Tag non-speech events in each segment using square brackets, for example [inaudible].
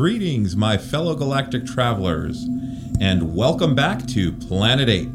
Greetings, my fellow galactic travelers, and welcome back to Planet 8.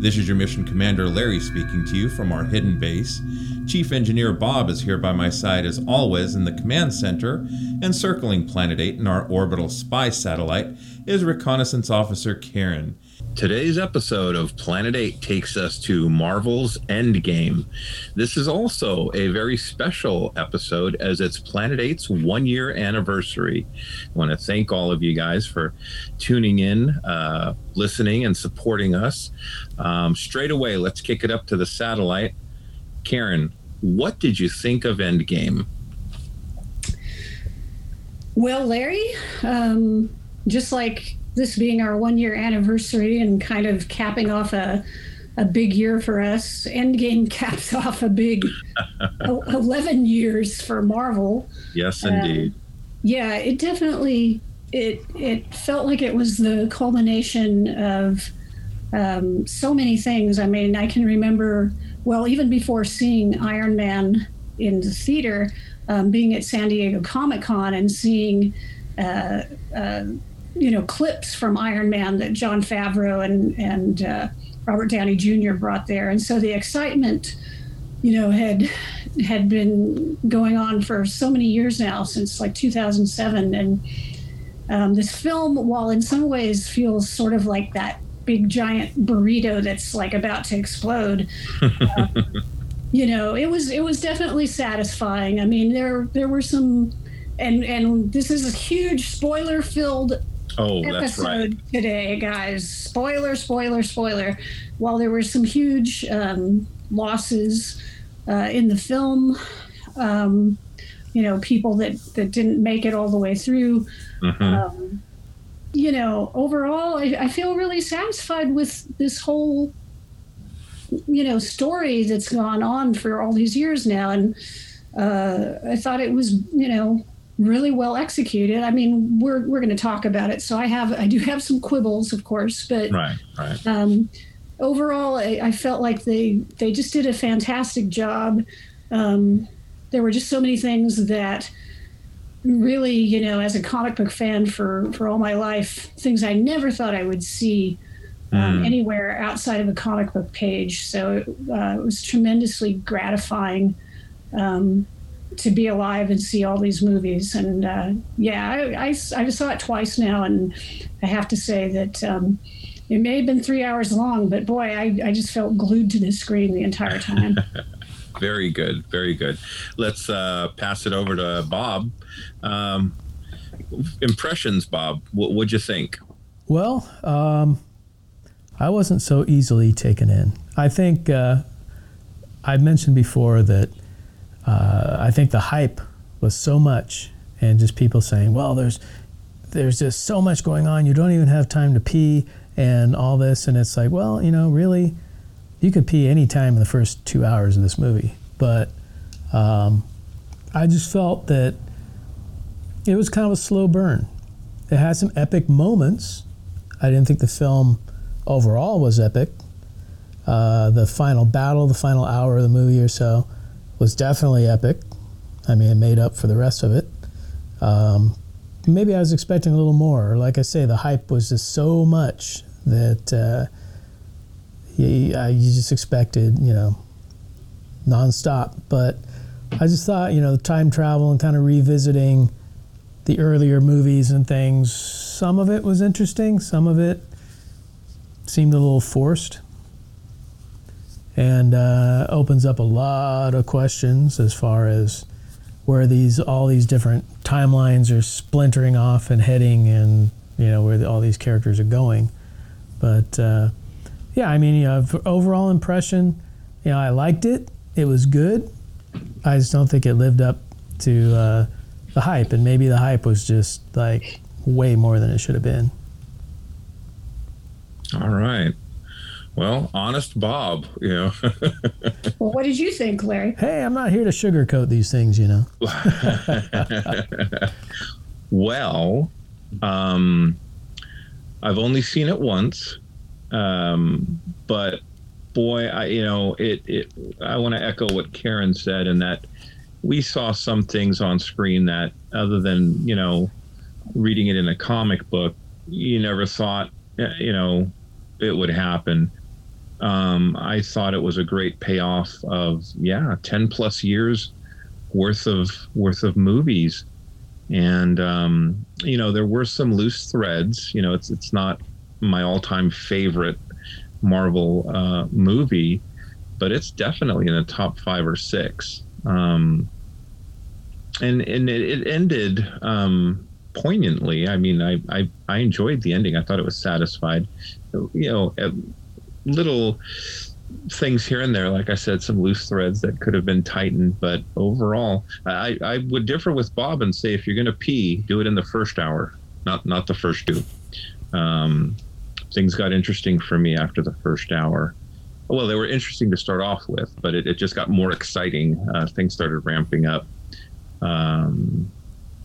This is your mission commander Larry speaking to you from our hidden base. Chief Engineer Bob is here by my side as always in the command center, and circling Planet 8 in our orbital spy satellite is Reconnaissance Officer Karen. Today's episode of Planet 8 takes us to Marvel's Endgame. This is also a very special episode as it's Planet 8's one year anniversary. I want to thank all of you guys for tuning in, uh, listening, and supporting us. Um, straight away, let's kick it up to the satellite. Karen, what did you think of Endgame? Well, Larry, um, just like this being our one year anniversary and kind of capping off a, a big year for us, Endgame [laughs] caps off a big [laughs] 11 years for Marvel. Yes, Um, indeed. Yeah, it definitely it it felt like it was the culmination of um, so many things. I mean, I can remember well even before seeing Iron Man in the theater, um, being at San Diego Comic Con and seeing. Uh, uh, you know, clips from Iron Man that Jon Favreau and and uh, Robert Downey Jr. brought there, and so the excitement, you know, had had been going on for so many years now since like 2007 and um, this film while in some ways feels sort of like that big giant burrito that's like about to explode um, [laughs] you know it was it was definitely satisfying i mean there there were some and and this is a huge spoiler filled Oh, that's episode right. today, guys. Spoiler, spoiler, spoiler. While there were some huge um, losses uh, in the film, um, you know, people that, that didn't make it all the way through, Mhm. um, you know, overall, I, I feel really satisfied with this whole, you know, story that's gone on for all these years now. And uh, I thought it was, you know, really well executed. I mean, we're we're going to talk about it, so I have I do have some quibbles, of course, but Right, right. um, overall, I, I felt like they they just did a fantastic job. Um, there were just so many things that really, you know, as a comic book fan for for all my life, things I never thought I would see. Um, Mm. Anywhere outside of a comic book page, so uh, it was tremendously gratifying um, to be alive and see all these movies. And uh, yeah, I, I, I saw it twice now, and I have to say that um, it may have been three hours long, but boy, I, I just felt glued to the screen the entire time. [laughs] Very good, very good. Let's uh, pass it over to Bob. Um, impressions, Bob. What would you think? Well, um, I wasn't so easily taken in. I think uh, I mentioned before that uh, I think the hype was so much, and just people saying, "Well, there's there's just so much going on. You don't even have time to pee and all this." And it's like, well, you know, really, you could pee any time in the first two hours of this movie, but um, I just felt that it was kind of a slow burn. It had some epic moments. I didn't think the film overall was epic. Uh, the final battle, the final hour of the movie or so, was definitely epic. I mean, it made up for the rest of it. Um, maybe I was expecting a little more. Like I say, the hype was just so much that uh, you, you just expected, you know, nonstop. But I just thought, you know, the time travel and kind of revisiting the earlier movies and things, some of it was interesting, some of it seemed a little forced and uh, opens up a lot of questions as far as where these all these different timelines are splintering off and heading and you know where the, all these characters are going but uh, yeah i mean you know overall impression you know i liked it it was good i just don't think it lived up to uh, the hype, and maybe the hype was just like way more than it should have been. All right. Well, honest Bob, you know. [laughs] Well, what did you think, Larry? Hey, I'm not here to sugarcoat these things, you know. [laughs] well, um, I've only seen it once, um, but boy, I you know it. it I want to echo what Karen said in that we saw some things on screen that, other than you know, reading it in a comic book, you never thought uh, you know it would happen. Um, I thought it was a great payoff of yeah, ten plus years worth of worth of movies and um, you know there were some loose threads. You know, it's it's not my all-time favorite Marvel uh, movie, but it's definitely in the top five or six. Um, and and it, it ended um, poignantly. I mean, I, I I enjoyed the ending. I thought it was satisfied. You know, a little things here and there, like I said, some loose threads that could have been tightened. But overall, I, I would differ with Bob and say if you're going to pee, do it in the first hour, not not the first two. Um, things got interesting for me after the first hour. Well, they were interesting to start off with, but it, it just got more exciting. Uh, things started ramping up. Um,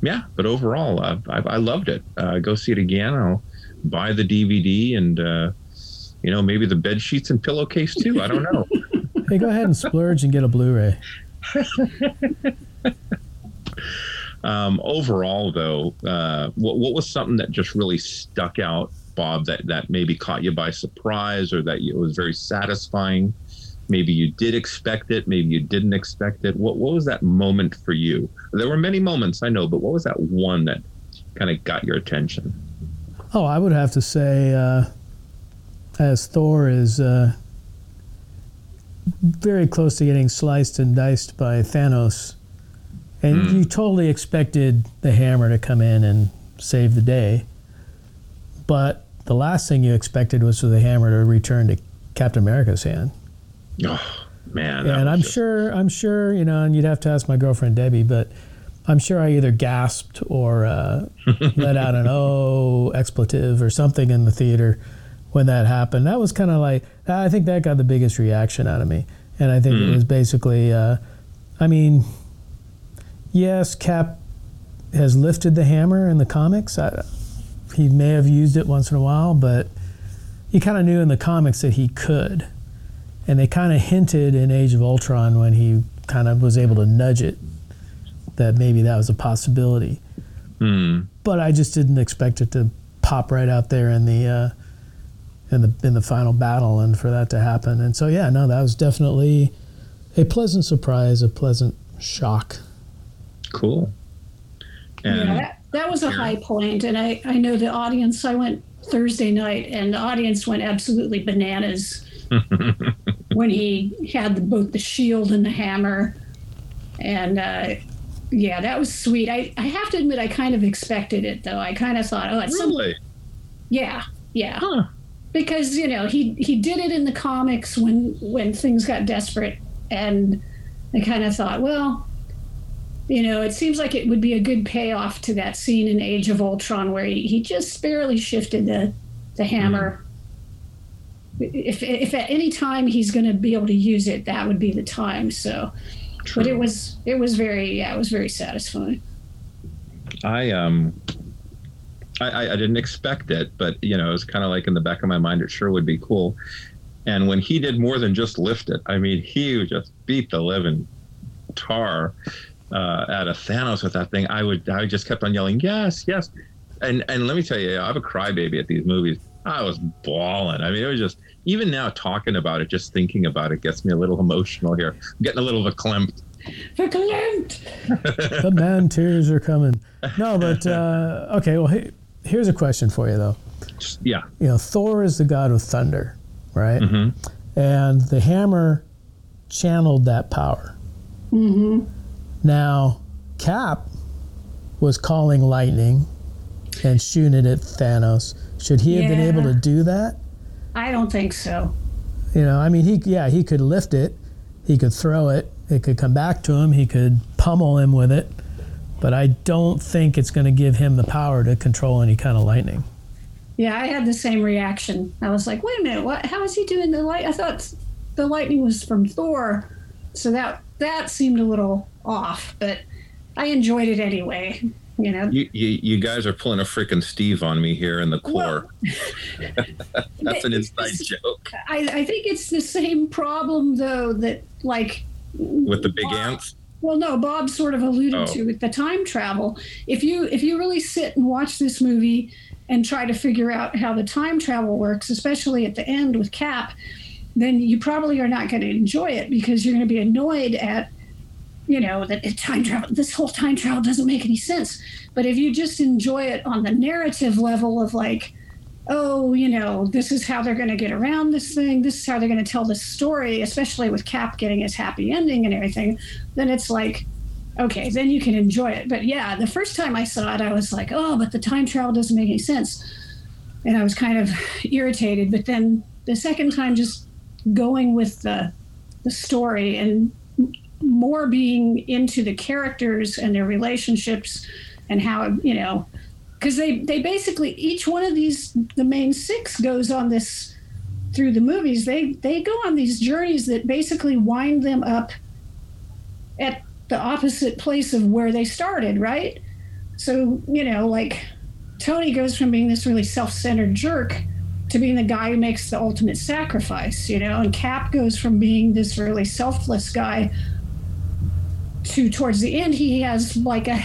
yeah, but overall, I, I, loved it. Uh, go see it again. I'll buy the DVD and uh, you know, maybe the bed sheets and pillowcase too. I don't know. [laughs] Hey, go ahead and splurge and get a Blu-ray. [laughs] um, overall, though, uh, what what was something that just really stuck out, Bob? That that maybe caught you by surprise, or that it was very satisfying. Maybe you did expect it. Maybe you didn't expect it. What what was that moment for you? There were many moments, I know, but what was that one that kind of got your attention? Oh, I would have to say, uh, as Thor is uh, very close to getting sliced and diced by Thanos, and Hmm. you totally expected the hammer to come in and save the day, but the last thing you expected was for the hammer to return to Captain America's hand. Oh man! and I'm just- sure, I'm sure, you know, and you'd have to ask my girlfriend Debbie, but I'm sure I either gasped or uh, [laughs] let out an oh expletive or something in the theater when that happened. That was kind of like I think that got the biggest reaction out of me, and I think it was basically, uh, I mean, yes, Cap has lifted the hammer in the comics. I, he may have used it once in a while, but you kind of knew in the comics that he could and they kind of hinted in Age of Ultron when he kind of was able to nudge it that maybe that was a possibility. Hmm. But I just didn't expect it to pop right out there in the uh, in the in the final battle and for that to happen. And so yeah, no, that was definitely a pleasant surprise, a pleasant shock. cool. And yeah, that, that was a Karen? high point, and I, I know the audience. I went Thursday night, and the audience went absolutely bananas [laughs] when he had the, both the shield and the hammer, and uh, yeah, that was sweet. I, I have to admit, I kind of expected it though. I kind of thought, oh, it's some, really, yeah, yeah, Huh. Because you know he he did it in the comics when when things got desperate, and I kind of thought, well, you know, it seems like it would be a good payoff to that scene in Age of Ultron where he, he just barely shifted the the hammer. If if at any time he's going to be able to use it, that would be the time. So, but it was it was very yeah, it was very satisfying. I um, I, I I didn't expect it, but you know, it was kind of like in the back of my mind, it sure would be cool. And when he did more than just lift it, I mean, he just beat the living tar uh, out of Thanos with that thing. I would, I just kept on yelling, yes, yes. And and let me tell you, I'm a crybaby at these movies. I was bawling. I mean, it was just even now talking about it, just thinking about it gets me a little emotional here. I'm getting a little verklempt. Verklempt. [laughs] the man tears are coming. No, but [laughs] uh, okay. Well, he, here's a question for you though. Yeah. You know, Thor is the god of thunder, right? And the hammer channeled that power. Mm-hmm. Now, Cap was calling lightning and shooting it at Thanos. Should he have been able to do that? I don't think so. You know, I mean, he yeah, he could lift it, he could throw it, it could come back to him, he could pummel him with it, but I don't think it's going to give him the power to control any kind of lightning. Yeah, I had the same reaction. I was like, wait a minute, what? How is he doing the light? I thought the lightning was from Thor, so that that seemed a little off. But I enjoyed it anyway. You know, You, you, you guys are pulling a freaking Steve on me here in the core. [laughs] [laughs] That's an inside joke I, I think it's the same problem though that like with the big ants. Well, no, Bob sort of alluded Oh. to with the time travel. If you if you really sit and watch this movie and try to figure out how the time travel works, especially at the end with Cap, then you probably are not going to enjoy it because you're going to be annoyed at you know that time travel this whole time travel doesn't make any sense but if you just enjoy it on the narrative level of like oh you know this is how they're going to get around this thing this is how they're going to tell this story especially with cap getting his happy ending and everything then it's like okay then you can enjoy it. But yeah the first time i saw it i was like oh but the time travel doesn't make any sense. And i was kind of [laughs] irritated. But then the second time just going with the the story and more being into the characters and their relationships and how you know because they they basically each one of these the main six goes on this through the movies. They they go on these journeys that basically wind them up at the opposite place of where they started right? So you know like tony goes from being this really self-centered jerk to being the guy who makes the ultimate sacrifice you know? And cap goes from being this really selfless guy to towards the end he has like a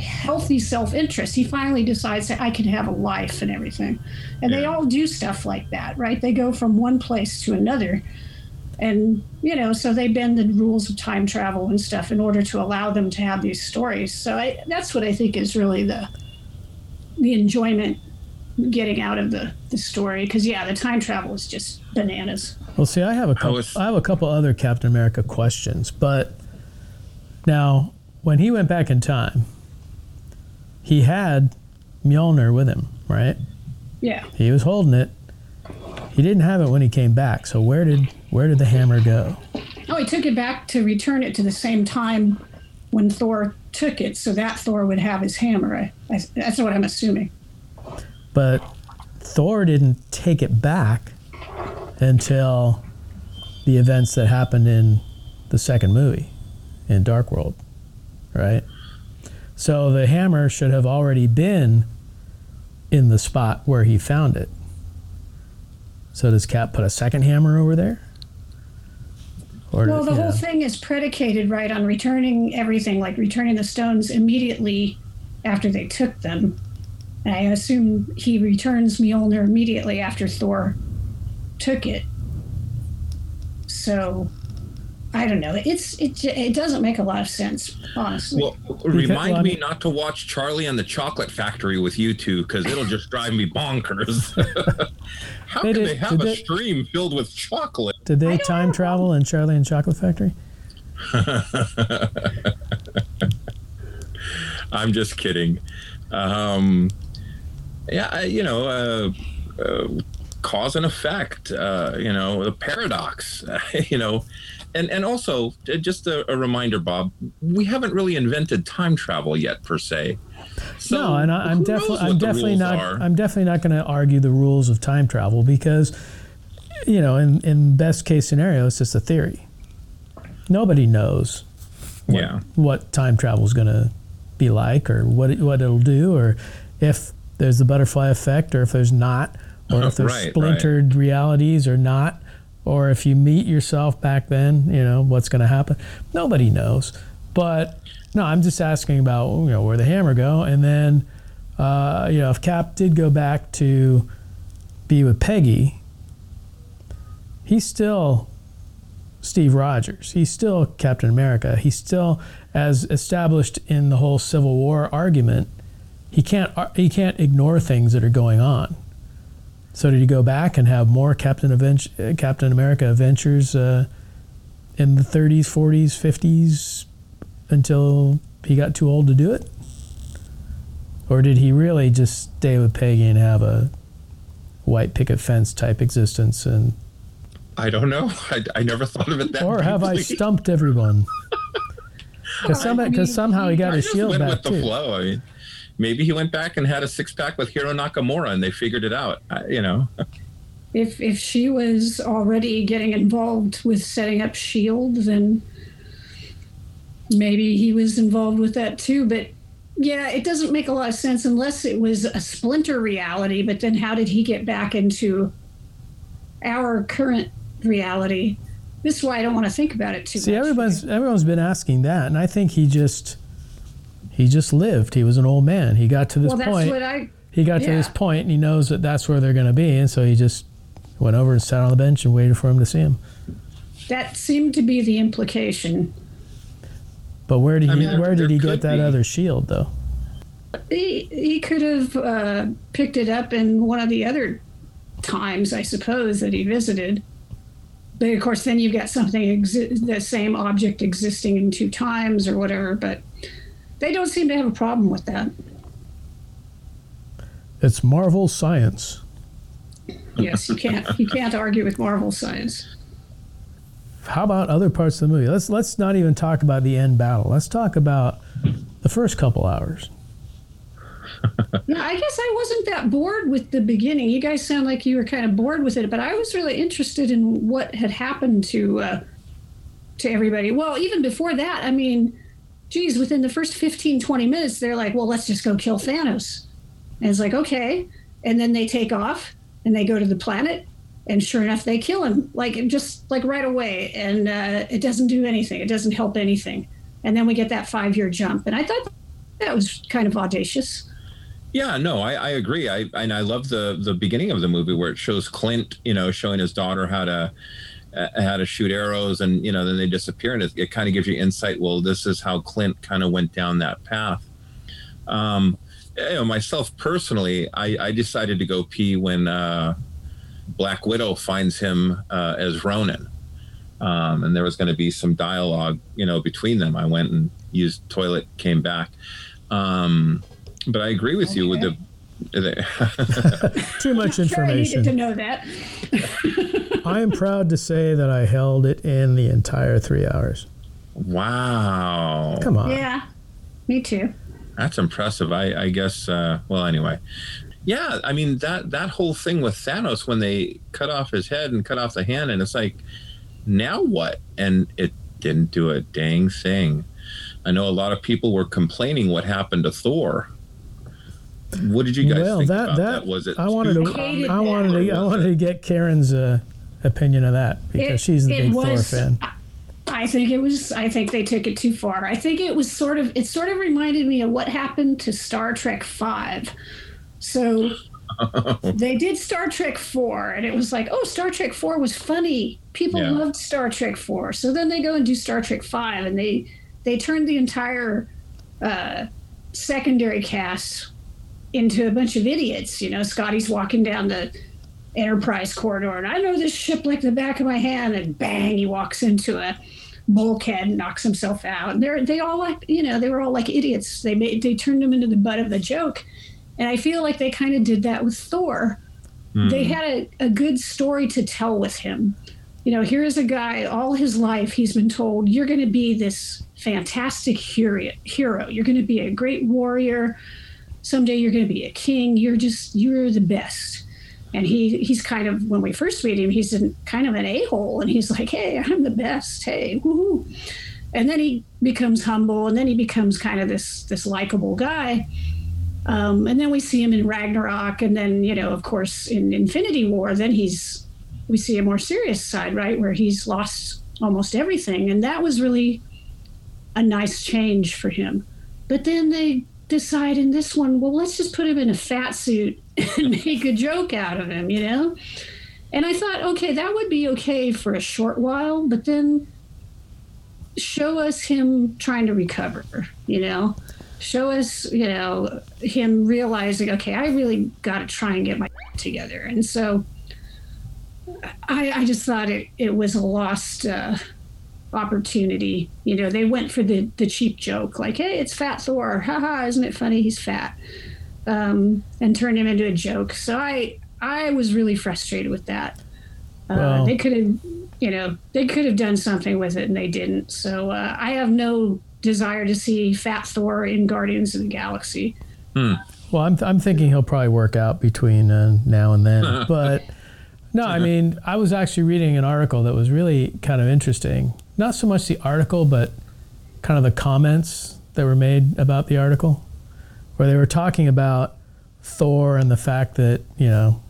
healthy self-interest. He finally decides that i can have a life and everything. And they all do stuff like that right? They go from one place to another. And you know so they bend the rules of time travel and stuff in order to allow them to have these stories. So I, that's what i think is really the the enjoyment getting out of the the story. Because yeah the time travel is just bananas. Well, see, I have a couple. was- I have a couple other Captain America questions, but now when he went back in time, he had Mjolnir with him, right? yeah He was holding it. He didn't have it when he came back. So where did where did the hammer go? Oh, he took it back to return it to the same time when Thor took it, so that Thor would have his hammer. I, I, that's what I'm assuming. But Thor didn't take it back until the events that happened in the second movie, in Dark World, right? So the hammer should have already been in the spot where he found it. So does Cap put a second hammer over there? Or Well, did- the you whole thing is predicated, right, on returning everything, like returning the stones immediately after they took them. And I assume he returns Mjolnir immediately after Thor took it. So, I don't know. It's it it doesn't make a lot of sense, honestly. Well, remind me not to watch Charlie and the Chocolate Factory with you two because it'll just drive me bonkers. [laughs] How They can did- they have did a they- stream filled with chocolate? Did they time travel in Charlie and Chocolate Factory? [laughs] I'm just kidding. Um, yeah, you know, uh, uh, cause and effect. Uh, you know, the paradox. [laughs] you know, and and also uh, just a, a reminder, Bob. We haven't really invented time travel yet, per se. So no, and I, definitely knows I'm definitely not are? I'm definitely not going to argue the rules of time travel because you know in in best case scenario it's just a theory. Nobody knows what, Yeah. what time travel is going to be like or what it, what it'll do or if there's the butterfly effect or if there's not or if [laughs] there's Right, right. splintered realities or not or if you meet yourself back then, you know, what's going to happen. Nobody knows. But no, I'm just asking about, you know, where the hammer go and then uh, you know, if Cap did go back to be with Peggy, he's still Steve Rogers. He's still Captain America. He's still as established in the whole Civil War argument. He can't he can't ignore things that are going on. So did he go back and have more Captain Aven- uh, Captain America adventures uh, in the 30s, 40s, 50s until he got too old to do it? Or did he really just stay with Peggy and have a white picket fence type existence and I don't know. [laughs] I, I never thought of it that. Way. Or have I stumped everyone? [laughs] Because somehow he got I his just shield back the too. flow. I mean, maybe he went back and had a six pack with Hiro Nakamura, and they figured it out. I, you know, [laughs] if if she was already getting involved with setting up shield then maybe he was involved with that too but yeah it doesn't make a lot of sense unless it was a splinter reality but then how did he get back into our current reality this is why i don't want to think about it too See, much everyone's everyone's been asking that, and I think he just he just lived. He was an old man. He got to this well that's point. what i he got to this point, and he knows that that's where they're going to be, and so he just went over and sat on the bench and waited for him to see him. that seemed to be the implication But where did I he mean, where did he get that be. other shield though? he, he could have uh, picked it up in one of the other times, I suppose, that he visited. But of course, then you've got something, exi- the same object existing in two times or whatever. But they don't seem to have a problem with that. It's Marvel science. Yes, you can't you can't argue with Marvel science. How about other parts of the movie? Let's let's not even talk about the end battle. Let's talk about the first couple hours. Yeah, I guess I wasn't that bored with the beginning. You guys sound like you were kind of bored with it, but I was really interested in what had happened to uh, to everybody. Well, even before that, I mean, geez, within the first 15, 20 minutes, they're like, well, let's just go kill Thanos. And it's like, okay. And then they take off and they go to the planet. And sure enough, they kill him, like just like right away. And uh, it doesn't do anything, it doesn't help anything. And then we get that five year jump. And I thought that was kind of audacious. Yeah, no, I, I agree. I and I love the the beginning of the movie where it shows Clint, you know, showing his daughter how to how to shoot arrows, and you know, then they disappear, and it, it kind of gives you insight. Well, this is how Clint kind of went down that path. Um, you know, myself personally, I, I decided to go pee when uh, Black Widow finds him uh, as Ronin Um, and there was going to be some dialogue, you know, between them. I went and used toilet, came back. Um, but I agree with you with the. The [laughs] Too much Sure, I needed to information. know that. [laughs] I am proud to say that I held it in the entire three hours. wow, Come on. Yeah, me too. that's impressive. I, I guess. Uh, well, anyway, yeah. I mean that that whole thing with Thanos when they cut off his head and cut off the hand, and it's like, now what? And it didn't do a dang thing. I know a lot of people were complaining what happened to Thor. What did you guys well, think that, about that that? Was it I wanted too to Hated I wanted to I wanted to get Karen's uh, opinion of that because It- she's the it big was- Thor fan. I think it was. I think they took it too far. I think it was sort of. It sort of reminded me of what happened to Star Trek Five. So [laughs] they did Star Trek Four, and it was like, oh, Star Trek Four was funny. People Yeah. loved Star Trek Four. So then they go and do Star Trek Five, and they they turned the entire uh, secondary cast into a bunch of idiots. You know, Scotty's walking down the Enterprise corridor, and I know this ship like the back of my hand, and bang, he walks into a bulkhead and knocks himself out. And they're they all like you know they were all like idiots. They made they turned him into the butt of the joke, and I feel like they kind of did that with Thor. Hmm. They had a, a good story to tell with him. You know, here's a guy all his life he's been told you're going to be this fantastic. Hero, you're going to be a great warrior. Someday you're going to be a king. You're just you're the best. And he he's kind of when we first meet him he's in kind of an a-hole and he's like hey i'm the best. Hey woohoo. And then he becomes humble and then he becomes kind of this this likable guy. Um, and then we see him in ragnarok and then you know of course in infinity war then he's we see a more serious side right where he's lost almost everything. And that was really a nice change for him. But then they decide in this one well let's just put him in a fat suit [laughs] and make a joke out of him, you know? And I thought, okay, that would be okay for a short while, but then show us him trying to recover, you know? Show us, you know, him realizing, okay, I really got to try and get my [laughs] together. And so I, I just thought it, it was a lost uh, opportunity. You know, they went for the, the cheap joke, like, hey, it's Fat Thor. [laughs] Haha, isn't it funny? He's fat um, and turned him into a joke. So I I was really frustrated with that. Uh, Well- they could have, you know, they could have done something with it and they didn't. So uh, I have no desire to see Fat Thor in Guardians of the Galaxy. Well, I'm, I'm thinking he'll probably work out between uh, now and then. [laughs] but no, I mean, I was actually reading an article that was really kind of interesting. Not so much the article, but kind of the comments that were made about the article, where they were talking about Thor and the fact that, you know,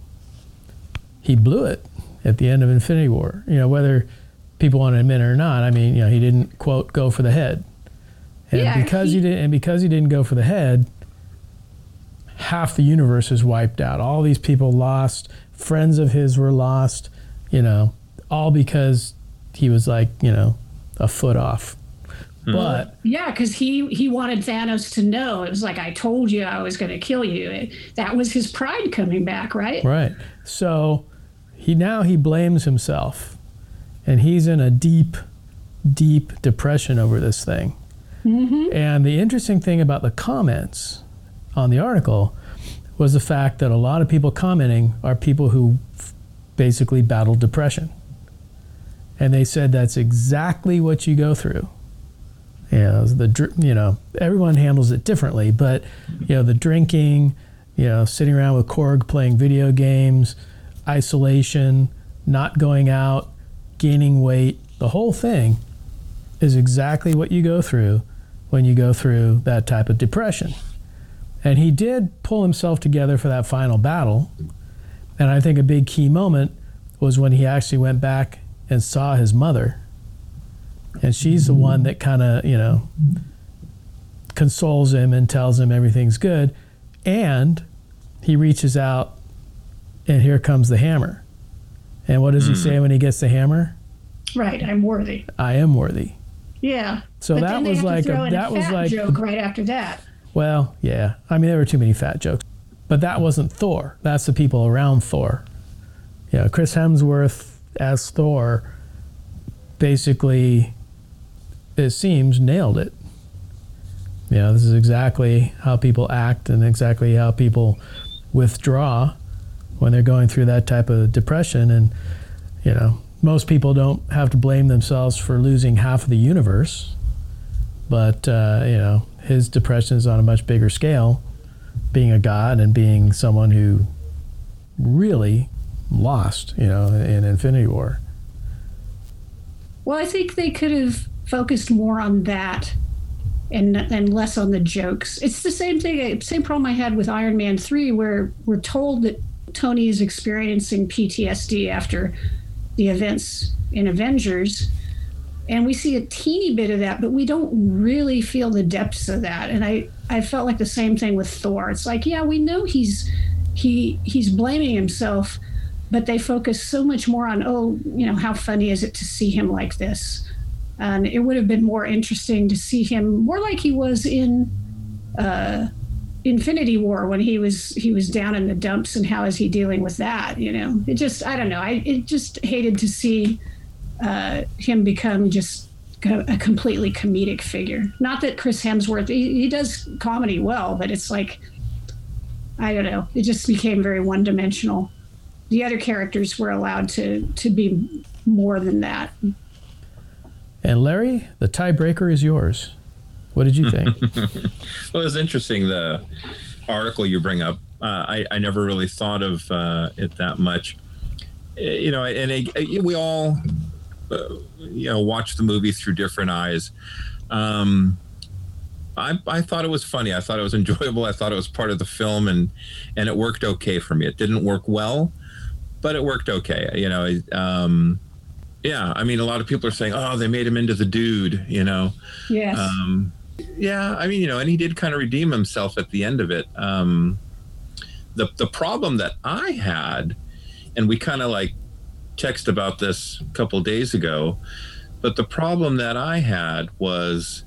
he blew it at the end of Infinity War. You know, whether people want to admit it or not, I mean, you know, he didn't, quote, go for the head. And Yeah, because he- he didn't, and because he didn't go for the head, half the universe is wiped out. All these people lost. Friends of his were lost. You know, all because he was like, you know, a foot off. Hmm. But Yeah, because he he wanted Thanos to know. It was like I told you I was going to kill you. It, that was his pride coming back, right? right, so he now he blames himself, and he's in a deep, deep depression over this thing. Mm-hmm. And the interesting thing about the comments on the article was the fact that a lot of people commenting are people who f- basically battled depression. And they said that's exactly what you go through. You know, the you know everyone handles it differently, but you know the drinking, you know sitting around with Korg playing video games, isolation, not going out, gaining weight, the whole thing is exactly what you go through when you go through that type of depression. And he did pull himself together for that final battle. And I think a big key moment was when he actually went back and saw his mother. And she's the one that kind of, you know, consoles him and tells him everything's good. And he reaches out, and here comes the hammer. And what does he hmm. say when he gets the hammer? Right. I'm worthy. I am worthy. Yeah. So but that then they was have to like a- in that a was like- joke right after that. Well, yeah. I mean, there were too many fat jokes. But that wasn't Thor. That's the people around Thor. You know, Chris Hemsworth as Thor basically, it seems, nailed it. You know, this is exactly how people act and exactly how people withdraw when they're going through that type of depression. And, you know, most people don't have to blame themselves for losing half of the universe but uh, you know his depression is on a much bigger scale being a god and being someone who really lost you know in infinity war Well, I think they could have focused more on that and and less on the jokes. It's the same thing, same problem I had with Iron Man three, where we're told that Tony is experiencing PTSD after the events in Avengers, and we see a teeny bit of that, but we don't really feel the depths of that. And I I felt like the same thing with Thor. It's like, yeah, we know he's he he's blaming himself, but they focus so much more on oh you know how funny is it to see him like this? And it would have been more interesting to see him more like he was in uh, infinity war when he was he was down in the dumps and how is he dealing with that you know? It just i don't know. I it just hated to see uh, him become just a completely comedic figure. Not that chris hemsworth he, he does comedy well but it's like i don't know. It just became very one-dimensional the other characters were allowed to to be more than that. and larry the tiebreaker is yours what did you think [laughs] Well, it's interesting the article you bring up. Uh, I, I never really thought of uh, it that much. Uh, You know, and it, we all, uh, you know, watch the movie through different eyes. Um, I, I thought it was funny. I thought it was [laughs] enjoyable. I thought it was part of the film, and and it worked okay for me. It didn't work well, but it worked okay. You know, um, yeah. I mean, a lot of people are saying, "Oh, they made him into the dude," you know. Yes. Um, yeah, I mean, you know, and he did kind of redeem himself at the end of it. Um, the the problem that I had, and we kind of like text about this a couple days ago, but the problem that I had was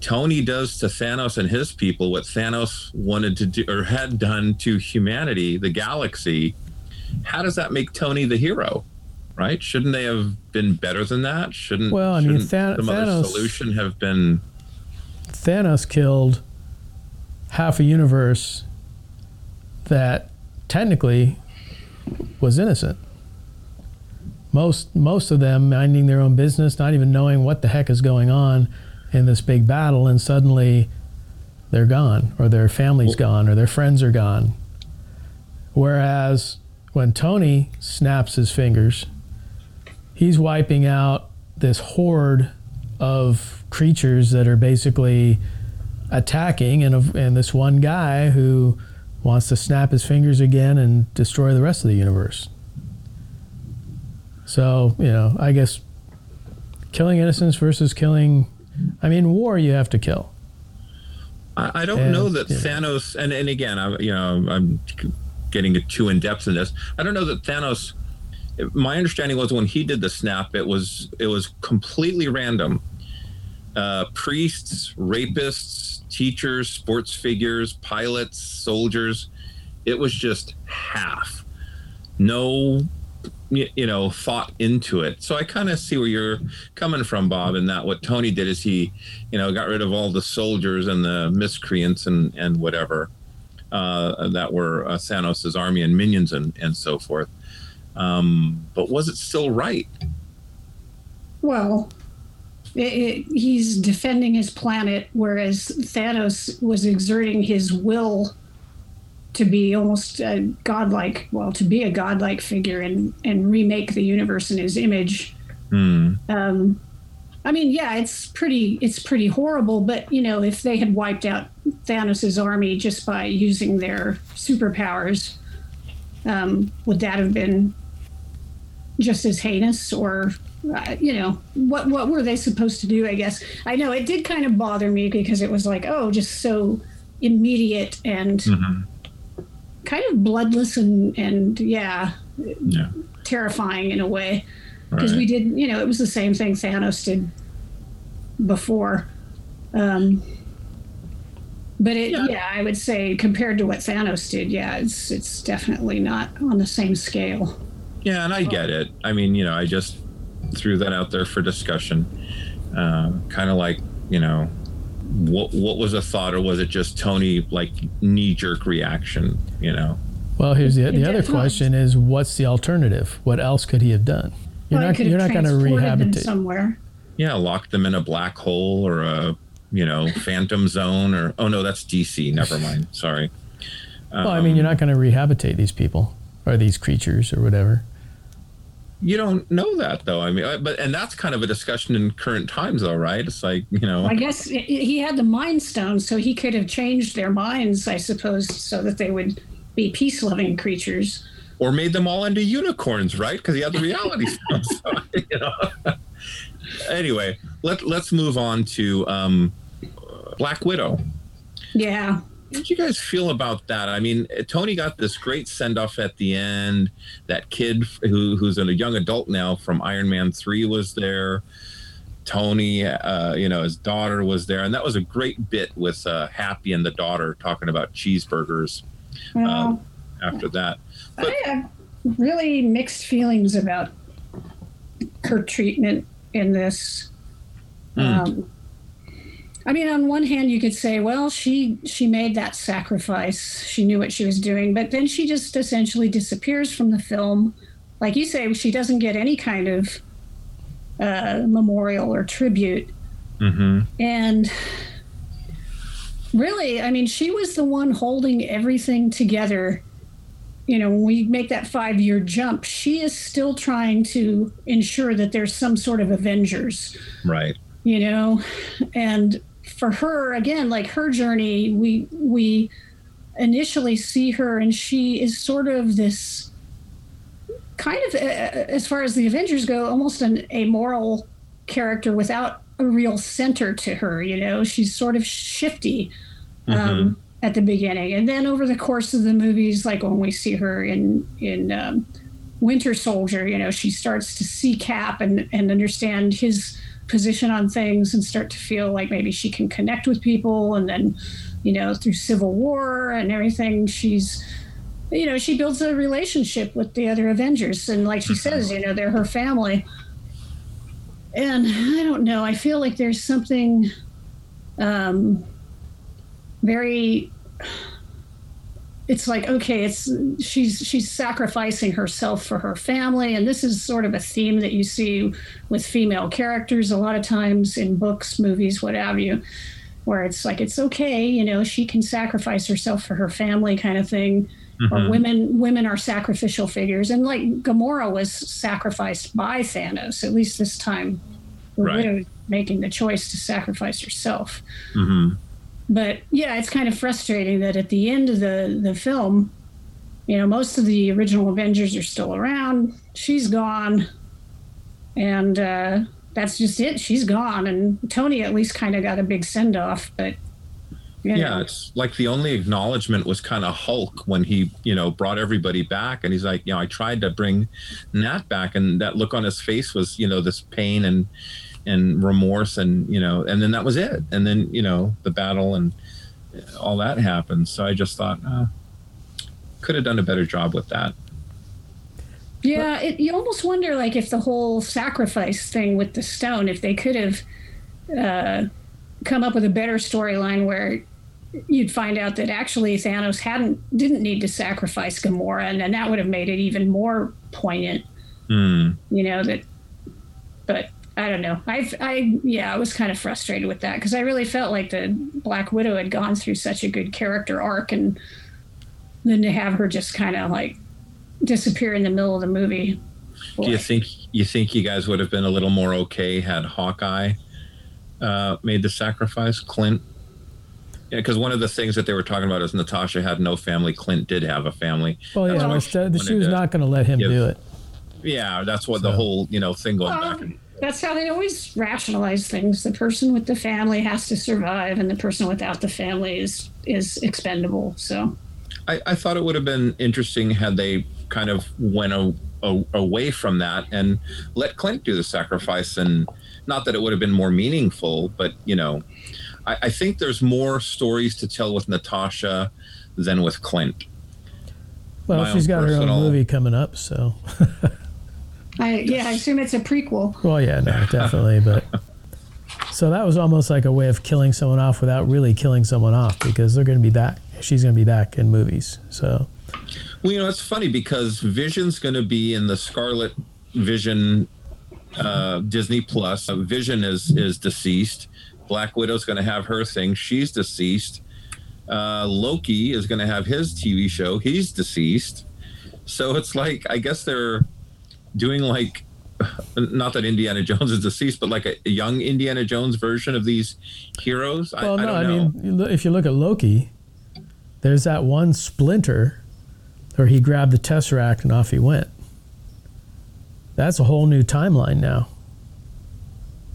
Tony does to Thanos and his people what Thanos wanted to do or had done to humanity, the galaxy. How does that make Tony the hero? Right? Shouldn't they have been better than that? Shouldn't Well, I mean, Than- some other Thanos- solution have been Thanos killed half a universe that technically was innocent. Most most of them minding their own business, not even knowing what the heck is going on, in this big battle, and suddenly they're gone, or their family's gone, or their friends are gone. Whereas when Tony snaps his fingers, he's wiping out this horde of creatures that are basically attacking, and, and this one guy who wants to snap his fingers again and destroy the rest of the universe. So, you know, I guess killing innocents versus killing. I mean, war you have to kill. I, I don't And, know that yeah. Thanos, and, and again, I, you know, I'm getting too in depth in this. I don't know that Thanos. My understanding was when he did the snap, it was it was completely random. Uh, priests, rapists, teachers, sports figures, pilots, soldiers. It was just half. No, you know, thought into it. So I kind of see where you're coming from, Bob. In that what Tony did is he, you know, got rid of all the soldiers and the miscreants and and whatever uh, that were uh, Thanos' army and minions and and so forth. Um, but was it still right? Well, it, it, he's defending his planet, whereas Thanos was exerting his will to be almost a godlike, well, to be a godlike figure and and remake the universe in his image. Um, I mean, yeah, it's pretty it's pretty horrible, but you know, if they had wiped out Thanos' army just by using their superpowers, um, would that have been just as heinous or uh, you know what what were they supposed to do i guess? I know it did kind of bother me because it was like oh just so immediate and kind of bloodless and and yeah Yeah. terrifying in a way because we Right. did you know it was the same thing thanos did before um but it Yeah. yeah. i would say compared to what thanos did yeah it's it's definitely not on the same scale Yeah, and I get it. I mean, you know, I just threw that out there for discussion. Uh, kind of like, you know, what what was a thought, or was it just Tony like knee jerk reaction? You know, Well, here's the, the other question: is what's the alternative? What else could he have done? You're Well, not you're not going to transported them rehabilitate. somewhere yeah, lock them in a black hole or a you know phantom zone, or oh no, that's DC. Never mind. Sorry. well, I mean, you're not um, going to rehabilitate these people or these creatures or whatever. You don't know that though. I mean, I- but and that's kind of a discussion in current times, though, right? It's like you know, I guess i- i- he had the Mind Stone, so he could have changed their minds, I suppose, so that they would be peace-loving creatures. Or made them all into unicorns, right? Because he had the reality [laughs] stone. [laughs] So, you know. anyway, let let's move on to um, Black Widow. Yeah, What did you guys feel about that? I mean, Tony got this great send off at the end. That kid who who's a young adult now from Iron Man three was there. Tony, uh, you know, his daughter was there, and that was a great bit with uh, Happy and the daughter talking about cheeseburgers. well, After that, I have really mixed feelings about her treatment in this. Um, I mean, on one hand, you could say, well, she she made that sacrifice. She knew what she was doing, but then she just essentially disappears from the film. Like you say, she doesn't get any kind of uh, memorial or tribute. hmm And really, I mean, she was the one holding everything together. You know, when we make that five year jump, she is still trying to ensure that there's some sort of Avengers, right. you know? And for her, again, like her journey, we, we, initially see her and she is sort of this kind of as far as the avengers go almost an amoral character without a real center to her you know she's sort of shifty um, at the beginning. And then over the course of the movies like when we see her in in um, winter soldier you know she starts to see cap and and understand his position on things and start to feel like maybe she can connect with people. And then you know through civil war and everything she's you know she builds a relationship with the other avengers. And like she says you know they're her family. And i don't know i feel like there's something um very it's like okay it's she's she's sacrificing herself for her family. And this is sort of a theme that you see with female characters a lot of times in books movies what have you where it's like it's okay you know she can sacrifice herself for her family kind of thing. Or women women are sacrificial figures. And like Gamora was sacrificed by Thanos at least this time. The Right. widow making the choice to sacrifice herself. Hmm but yeah, it's kind of frustrating that at the end of the the film, you know, most of the original Avengers are still around. She's gone, and uh, that's just it. She's gone, and Tony at least kind of got a big send off. But you Yeah, it's like the only acknowledgement was kind of Hulk when he, you know, brought everybody back, and he's like, you know, I tried to bring Nat back, and that look on his face was, you know, this pain and and remorse, and you know, and then that was it, and then you know, the battle and all that happened. So I just thought, uh, could have done a better job with that. yeah, it, you almost wonder like if the whole sacrifice thing with the stone, if they could have uh, come up with a better storyline where you'd find out that actually Thanos hadn't didn't need to sacrifice Gamora, and then that would have made it even more poignant. Hmm. You know that, but I don't know. I I yeah, I was kind of frustrated with that because I really felt like the Black Widow had gone through such a good character arc, and then to have her just kind of like disappear in the middle of the movie. Do you think you think you guys would have been a little more okay had Hawkeye uh, made the sacrifice? Clint, yeah, because one of the things that they were talking about is Natasha had no family. Clint did have a family. Well, yeah, That's but what she she was not going to let him give- do it. Yeah, that's what the whole you know thing going Well, back. And, that's how they always rationalize things. The person with the family has to survive, and the person without the family is is expendable. So I, I thought it would have been interesting had they kind of went a, a, away from that and let Clint do the sacrifice, and not that it would have been more meaningful, but you know, I, I think there's more stories to tell with Natasha than with Clint. Well, my she's own got her own movie coming up, so. [laughs] I yeah, I assume it's a prequel. Well, yeah, no, definitely, but. [laughs] So that was almost like a way of killing someone off without really killing someone off because they're going to be back. She's going to be back in movies. So Well, you know, it's funny because Vision's going to be in the Scarlet Vision uh, Disney Plus. Vision is is deceased. Black Widow's going to have her thing. She's deceased. Uh, Loki is going to have his TV show. He's deceased. So it's like I guess they're doing like not that Indiana Jones is deceased, but like a, a young Indiana Jones version of these heroes. Well, I no, don't I, know. mean, if you look at Loki, there's that one splinter where he grabbed the Tesseract and off he went. That's a whole new timeline now.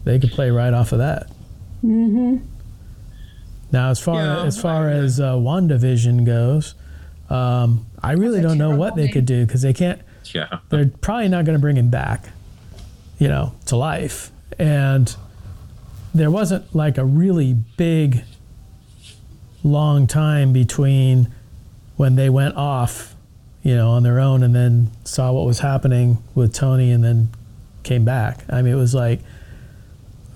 They could play right off of that. Mm-hmm. Now, as far Yeah, as far I- as uh, WandaVision goes, um, I really don't know what terrible they name. could do because they can't yeah. they're probably not going to bring him back, you know, to life. And there wasn't like a really big, long time between when they went off, you know, on their own and then saw what was happening with Tony and then came back. I mean, it was like,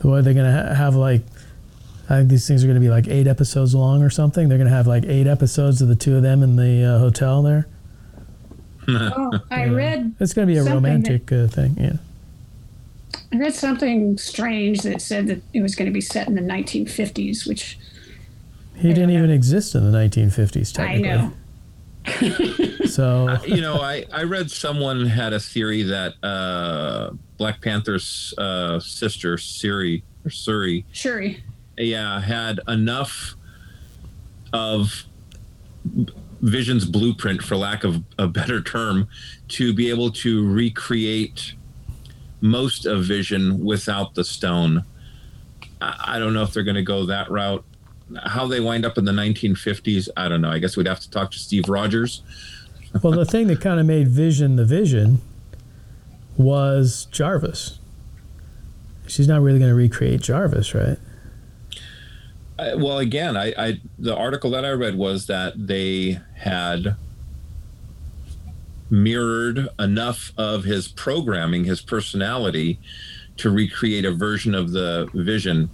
what are they going to ha- have like? I think these things are going to be like eight episodes long or something. They're going to have like eight episodes of the two of them in the uh, hotel there. Oh, [laughs] I Yeah. read It's going to be a Something that- romantic uh, thing. Yeah. I read something strange that said that it was going to be set in the 1950s, which He didn't even exist in the 1950s, I technically. know. [laughs] So, you know, I, I read someone had a theory that uh, Black Panther's uh, sister, Siri, or Suri, Shuri. yeah, had enough of Vision's blueprint, for lack of a better term, to be able to recreate most of Vision without the stone. I, don't know if they're going to go that route. How they wind up in the 1950s, I don't know. I guess we'd have to talk to Steve Rogers. [laughs] well, the thing that kind of made Vision the Vision was Jarvis. She's not really going to recreate Jarvis, right? Well, again, I, I the article that I read was that they had mirrored enough of his programming, his personality, to recreate a version of the Vision.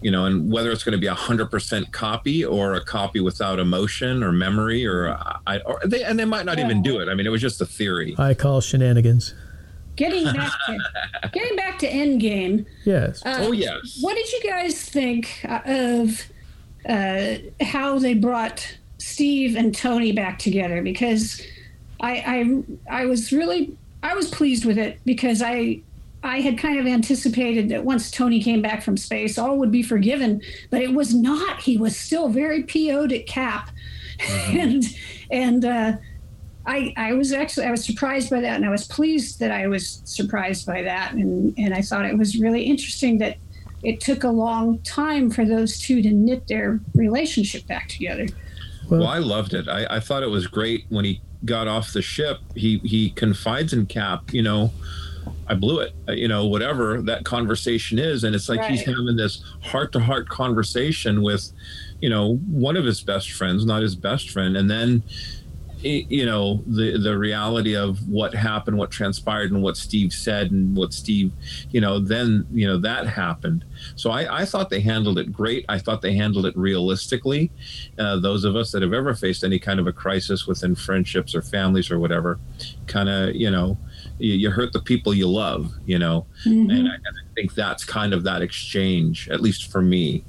you know, and whether it's going to be a hundred percent copy or a copy without emotion or memory, or I, or they, and they might not even do it. I mean, it was just a theory. I call shenanigans. Getting [laughs] back to getting back to Endgame. Yes. Uh, oh yes. What did you guys think uh, of uh, how they brought Steve and Tony back together? Because I, I I was really I was pleased with it because I I had kind of anticipated that once Tony came back from space, all would be forgiven, but it was not. He was still very PO'd at Cap, [laughs] and and uh, I I was actually I was surprised by that, and I was pleased that I was surprised by that, and and I thought it was really interesting that it took a long time for those two to knit their relationship back together. Well, I loved it. I, I thought it was great when he got off the ship. He he confides in Cap. You know, I blew it. uh, You know, whatever that conversation is, and it's like he's having this heart to heart conversation with, you know, one of his best friends, not his best friend, and then. Y- You know the the reality of what happened, what transpired, and what Steve said, and what Steve, you know, then you know that happened. So I, I thought they handled it great. I thought they handled it realistically uh, those of us that have ever faced any kind of a crisis within friendships or families or whatever, kind of, you know, you, you hurt the people you love, you know, and I, and I think that's kind of that exchange, at least for me.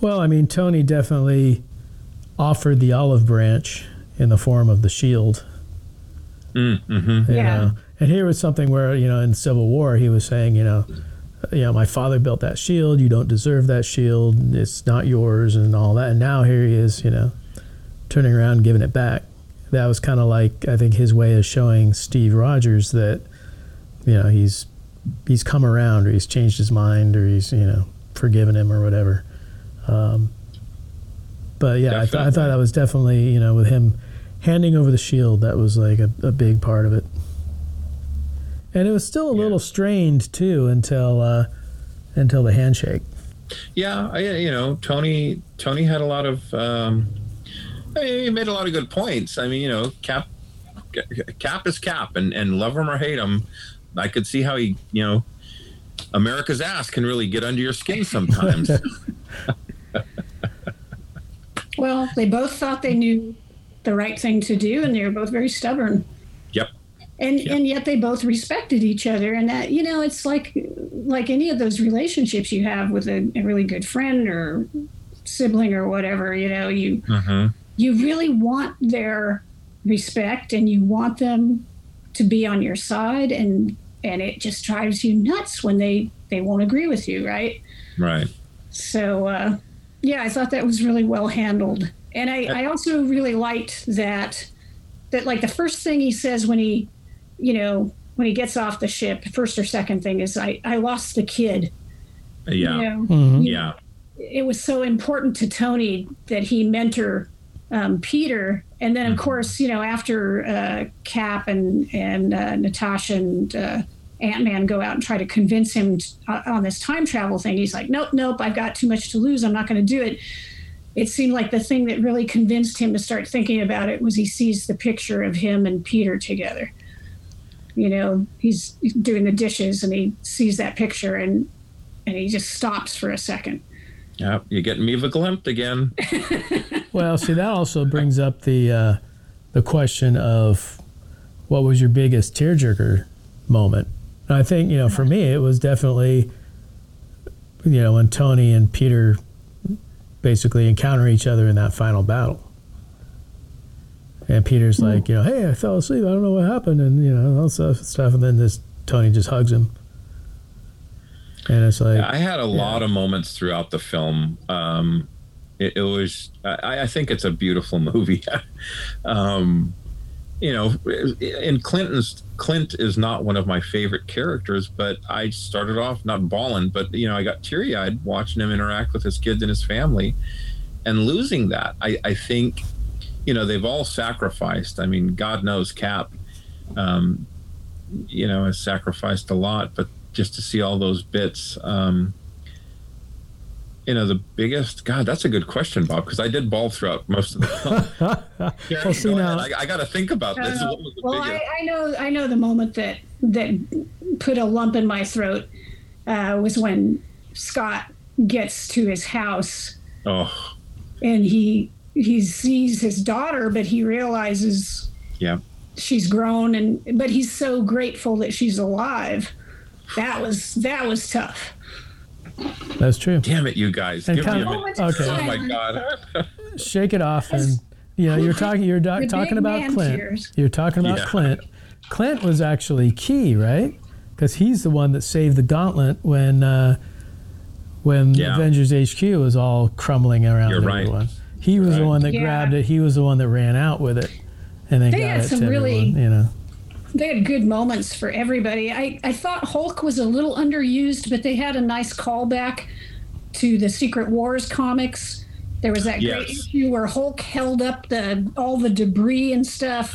Well, I mean, Tony definitely offered the olive branch in the form of the shield. Mm, hmm Yeah. know. And here was something where, you know, in Civil War, he was saying, you know, you know, my father built that shield. You don't deserve that shield. It's not yours, and all that. And now here he is, you know, turning around, and giving it back. That was kind of like I think his way of showing Steve Rogers that, you know, he's he's come around, or he's changed his mind, or he's you know forgiven him, or whatever. Um, but yeah, I, th- I thought that was definitely you know with him handing over the shield, that was like a, a big part of it. And it was still a little strained too until uh, until the handshake. Yeah, I, you know, Tony Tony had a lot of. Um, I mean, he made a lot of good points. I mean, you know, Cap Cap is Cap, and and love him or hate him, I could see how he, you know, America's ass can really get under your skin sometimes. [laughs] Well, they both thought they knew the right thing to do, and they were both very stubborn. yep. and Yeah. and yet they both respected each other and that you know it's like like any of those relationships you have with a, a really good friend or sibling or whatever you know you hmm you really want their respect and you want them to be on your side and and it just drives you nuts when they they won't agree with you right Right. so uh, yeah, I thought that was really well handled, and I, I also really liked that that like the first thing he says when he, you know, when he gets off the ship, first or second thing is I I lost the kid. Yeah. You know, Mhm. Yeah. it was so important to Tony that he mentor um, Peter, and then of course you know after uh, Cap and and uh, Natasha and uh, Ant Man go out and try to convince him t- uh, on this time travel thing, he's like, nope, nope, I've got too much to lose. I'm not going to do it. It seemed like the thing that really convinced him to start thinking about it was he sees the picture of him and Peter together. You know, he's doing the dishes and he sees that picture and and he just stops for a second. Yeah. You get me verklempt again. [laughs] Well, see, that also brings up the uh, the question of what was your biggest tearjerker moment. And I think you know, for me, it was definitely you know when Tony and Peter basically encounter each other in that final battle. And Peter's like, you know, hey, I fell asleep. I don't know what happened, and you know, all stuff, stuff. And then this Tony just hugs him, and it's like, I had a lot of moments throughout the film. Um, it, it was, I, I think it's a beautiful [laughs] movie. um, you know, in Clinton's, Clint is not one of my favorite characters, but I started off not bawling, but you know, I got teary eyed watching him interact with his kids and his family and losing that. I, I think, you know, they've all sacrificed. I mean, God knows Cap, um, you know, has sacrificed a lot, but just to see all those bits, um, you know, the biggest, God, that's a good question, Bob, because I did ball throughout most of the [laughs] film. [laughs] Yeah, Well, see now- I, I got to think about this. Uh, What well, I. I know I know the moment that that put a lump in my throat uh, was when Scott gets to his house Oh, and he he sees his daughter, but he realizes yeah. she's grown and but he's so grateful that she's alive. That [sighs] was that was tough. That's true. Damn it, you guys. And Give me kind a of- minute. okay. Oh my god. Shake it off, and you know you're talking you're do- talking about Clint. tears. You're talking about Yeah. Clint. Clint was actually key, right? Because he's the one that saved the gauntlet when uh, when Yeah. Avengers HQ was all crumbling around You're right. everyone. He was the one that Yeah. grabbed it. He was the one that ran out with it, and then They got had it some to really- everyone. You know, They had good moments for everybody. I, I thought Hulk was a little underused, but they had a nice callback to the Secret Wars comics. There was that great issue where Hulk held up the all the debris and stuff,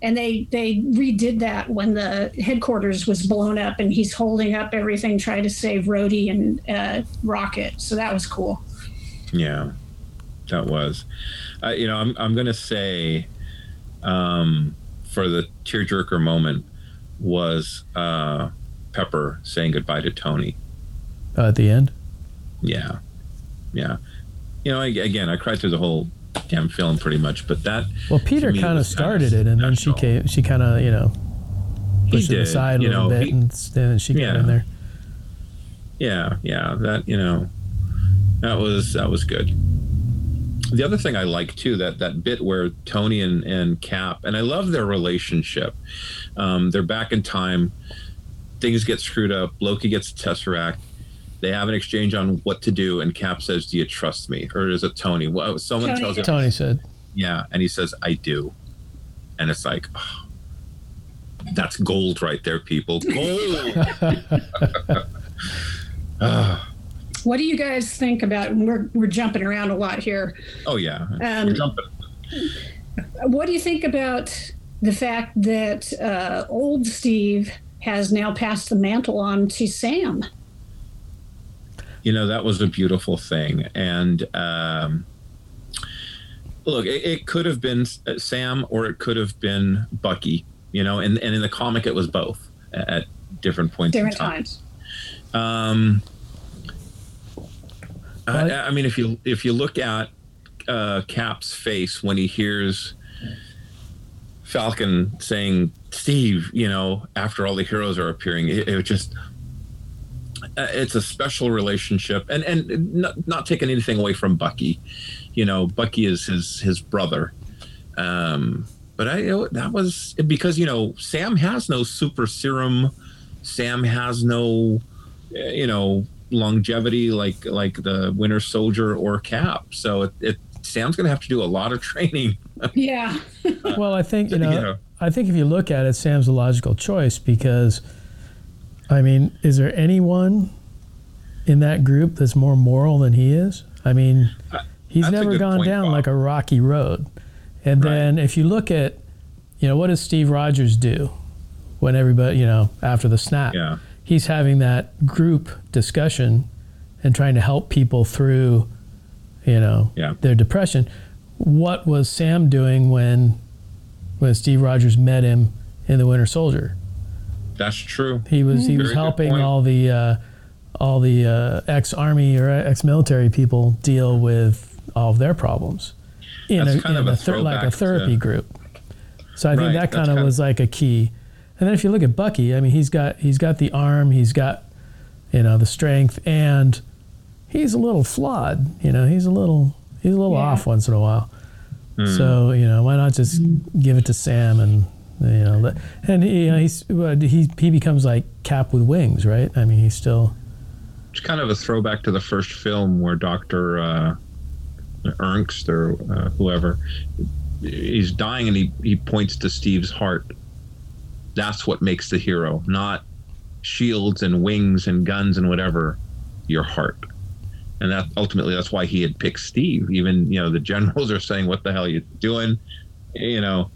and they they redid that when the headquarters was blown up, and he's holding up everything, trying to save Rhodey and uh, Rocket. So that was cool. Yeah, that was. Uh, you know, I'm I'm gonna say, um, for the tearjerker moment was uh, Pepper saying goodbye to Tony. uh, at the end. Yeah, yeah. You know, I, again, I cried through the whole damn film pretty much, but that Well, Peter kind of started it, and then she came. She kind of you know He pushed it aside a little know, bit, he- and then she got in there. yeah, yeah, that you know, that was that was good. The other thing I like too that that bit where Tony and, and Cap and I love their relationship. Um, they're back in time. Things get screwed up. Loki gets the Tesseract. They have an exchange on what to do, and Cap says, "Do you trust me?" Or is it Tony? Well, someone Tony tells him, Tony said, "Yeah," and he says, "I do," and it's like, oh, that's gold right there, people. Gold. [laughs] [laughs] [laughs] Ah, What do you guys think about? We're we're jumping around a lot here. oh yeah, Um, jumping. What do you think about the fact that uh, old Steve has now passed the mantle on to Sam? you know that was a beautiful thing and um look it, it could have been uh, sam or it could have been bucky you know and, and in the comic it was both at different points Different in time times. um I, Well, I mean if you if you look at uh cap's face when he hears falcon saying steve you know after all the heroes are appearing it, it just uh, it's a special relationship. And and not, not taking anything away from bucky you know bucky is his his brother. Um but i that was because you know sam has no super serum. Sam has no uh, you know longevity like like the winter soldier or cap so it, it sam's gonna have to do a lot of [laughs] training Yeah. [laughs] "Well, I think you know, Yeah. I think if you look at it, Sam's a logical choice because, I mean, is there anyone in that group that's more moral than he is? I mean, he's Uh, that's never gone point, down Bob. like a rocky road. And Right. then if you look at, you know, what does Steve Rogers do when everybody, you know, after the snap? yeah he's having that group discussion and trying to help people through, you know, Yeah. their depression. What was Sam doing when when Steve Rogers met him in the Winter Soldier? that's true He was he was Very good helping all the uh, all the uh, ex army or ex military people deal with all of their problems in That's a, kind in of a a ther- like a therapy to- group. So I Right, think that kind of was like a key. And then if you look at Bucky, I mean, he's got he's got the arm, he's got you know the strength, and he's a little flawed. You know, he's a little he's a little Yeah. off once in a while. Hmm. So you know, why not just give it to Sam and you know, and you know, he's he he becomes like Cap with wings, right? I mean, he's still it's kind of a throwback to the first film where Doctor uh, Ernst or uh, whoever he's dying and he, he points to Steve's heart. That's what makes the hero, not shields and wings and guns and whatever. Your heart, and that ultimately that's why he had picked Steve. Even you know the generals are saying, "What the hell are you doing?" You know.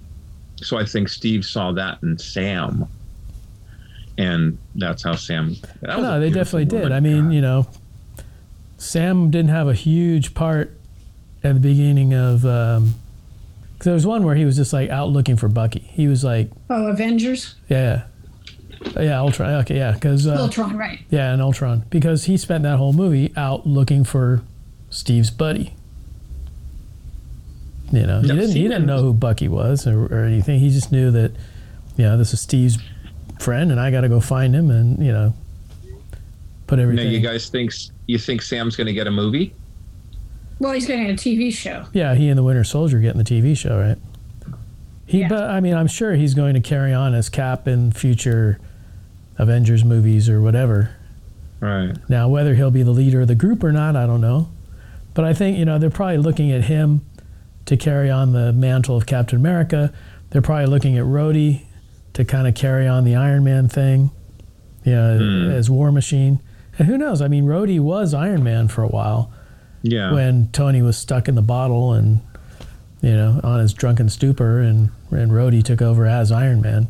So I think Steve saw that in Sam, and that's how Sam. No, they definitely did. I mean, God. you know, Sam didn't have a huge part at the beginning of. Um, 'cause there was one where he was just like out looking for Bucky. He was like, Oh, Avengers. yeah, Yeah, Ultron. Okay, yeah, because uh, Ultron, right? Yeah, and Ultron because he spent that whole movie out looking for Steve's buddy. You know, he didn't he didn't know who Bucky was or, or anything. He just knew that, you know, this is Steve's friend, and I got to go find him, and you know, put everything. Now, everything. you guys think you think Sam's going to get a movie? Well, he's getting a TV show. Yeah, he and the Winter Soldier getting the TV show, right? He, Yeah. but I mean, I'm sure he's going to carry on as Cap in future Avengers movies or whatever. Right. Now, whether he'll be the leader of the group or not, I don't know. But I think, you know, they're probably looking at him to carry on the mantle of Captain America. They're probably looking at Rhodey to kind of carry on the Iron Man thing, you know, hmm. as War Machine. And who knows? I mean, Rhodey was Iron Man for a while Yeah. when Tony was stuck in the bottle and, you know, on his drunken stupor, and, and Rhodey took over as Iron Man.